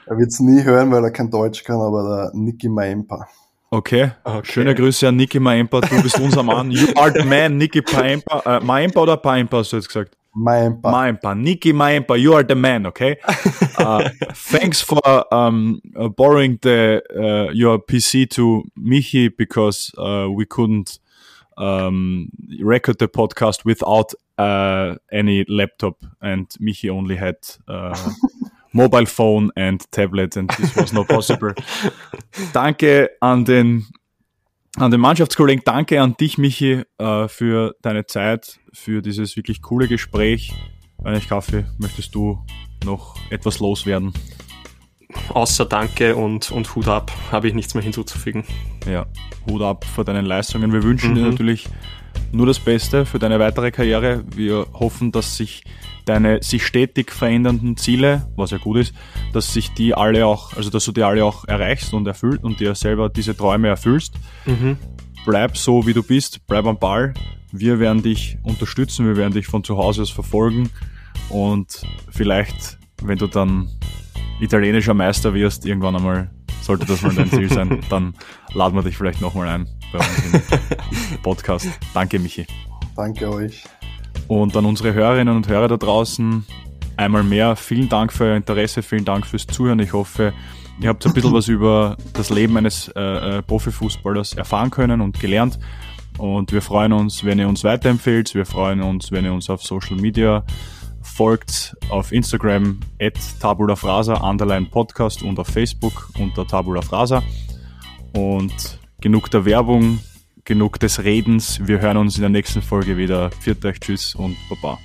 Er wird es nie hören, weil er kein Deutsch kann, aber der Niki Maempa. Okay. okay. Schöne Grüße an Niki Maempa, du bist unser Mann. You are the man, Niki Maempa. Äh, Maempa oder Paempa hast du jetzt gesagt? Maempa. Maempa. Niki Maempa, you are the man, okay? Uh, thanks for um, borrowing the, uh, your PC to Michi because uh, we couldn't um, record the podcast without uh, any laptop, and Michi only had uh, mobile phone and tablet, and this was not possible. danke an den an den Mannschaftskollegen, danke an dich, Michi, uh, für deine Zeit, für dieses wirklich coole Gespräch. Wenn ich Kaffee, möchtest du noch etwas loswerden? Außer Danke und, und Hut ab habe ich nichts mehr hinzuzufügen. Ja, Hut ab vor deinen Leistungen. Wir wünschen mhm. dir natürlich nur das Beste für deine weitere Karriere. Wir hoffen, dass sich deine sich stetig verändernden Ziele, was ja gut ist, dass sich die alle auch, also dass du die alle auch erreichst und erfüllt und dir selber diese Träume erfüllst. Mhm. Bleib so, wie du bist, bleib am Ball. Wir werden dich unterstützen, wir werden dich von zu Hause aus verfolgen und vielleicht, wenn du dann italienischer Meister wirst, irgendwann einmal, sollte das mal dein Ziel sein, dann laden wir dich vielleicht nochmal ein bei uns im Podcast. Danke, Michi. Danke euch. Und an unsere Hörerinnen und Hörer da draußen einmal mehr, vielen Dank für euer Interesse, vielen Dank fürs Zuhören. Ich hoffe, ihr habt ein bisschen was über das Leben eines äh, äh, Profifußballers erfahren können und gelernt. Und wir freuen uns, wenn ihr uns weiterempfehlt. Wir freuen uns, wenn ihr uns auf Social Media folgt auf Instagram at Tabula Frasa, Underline Podcast und auf Facebook unter Tabula Frasa. Und genug der Werbung, genug des Redens. Wir hören uns in der nächsten Folge wieder. Pfiat euch, tschüss und baba.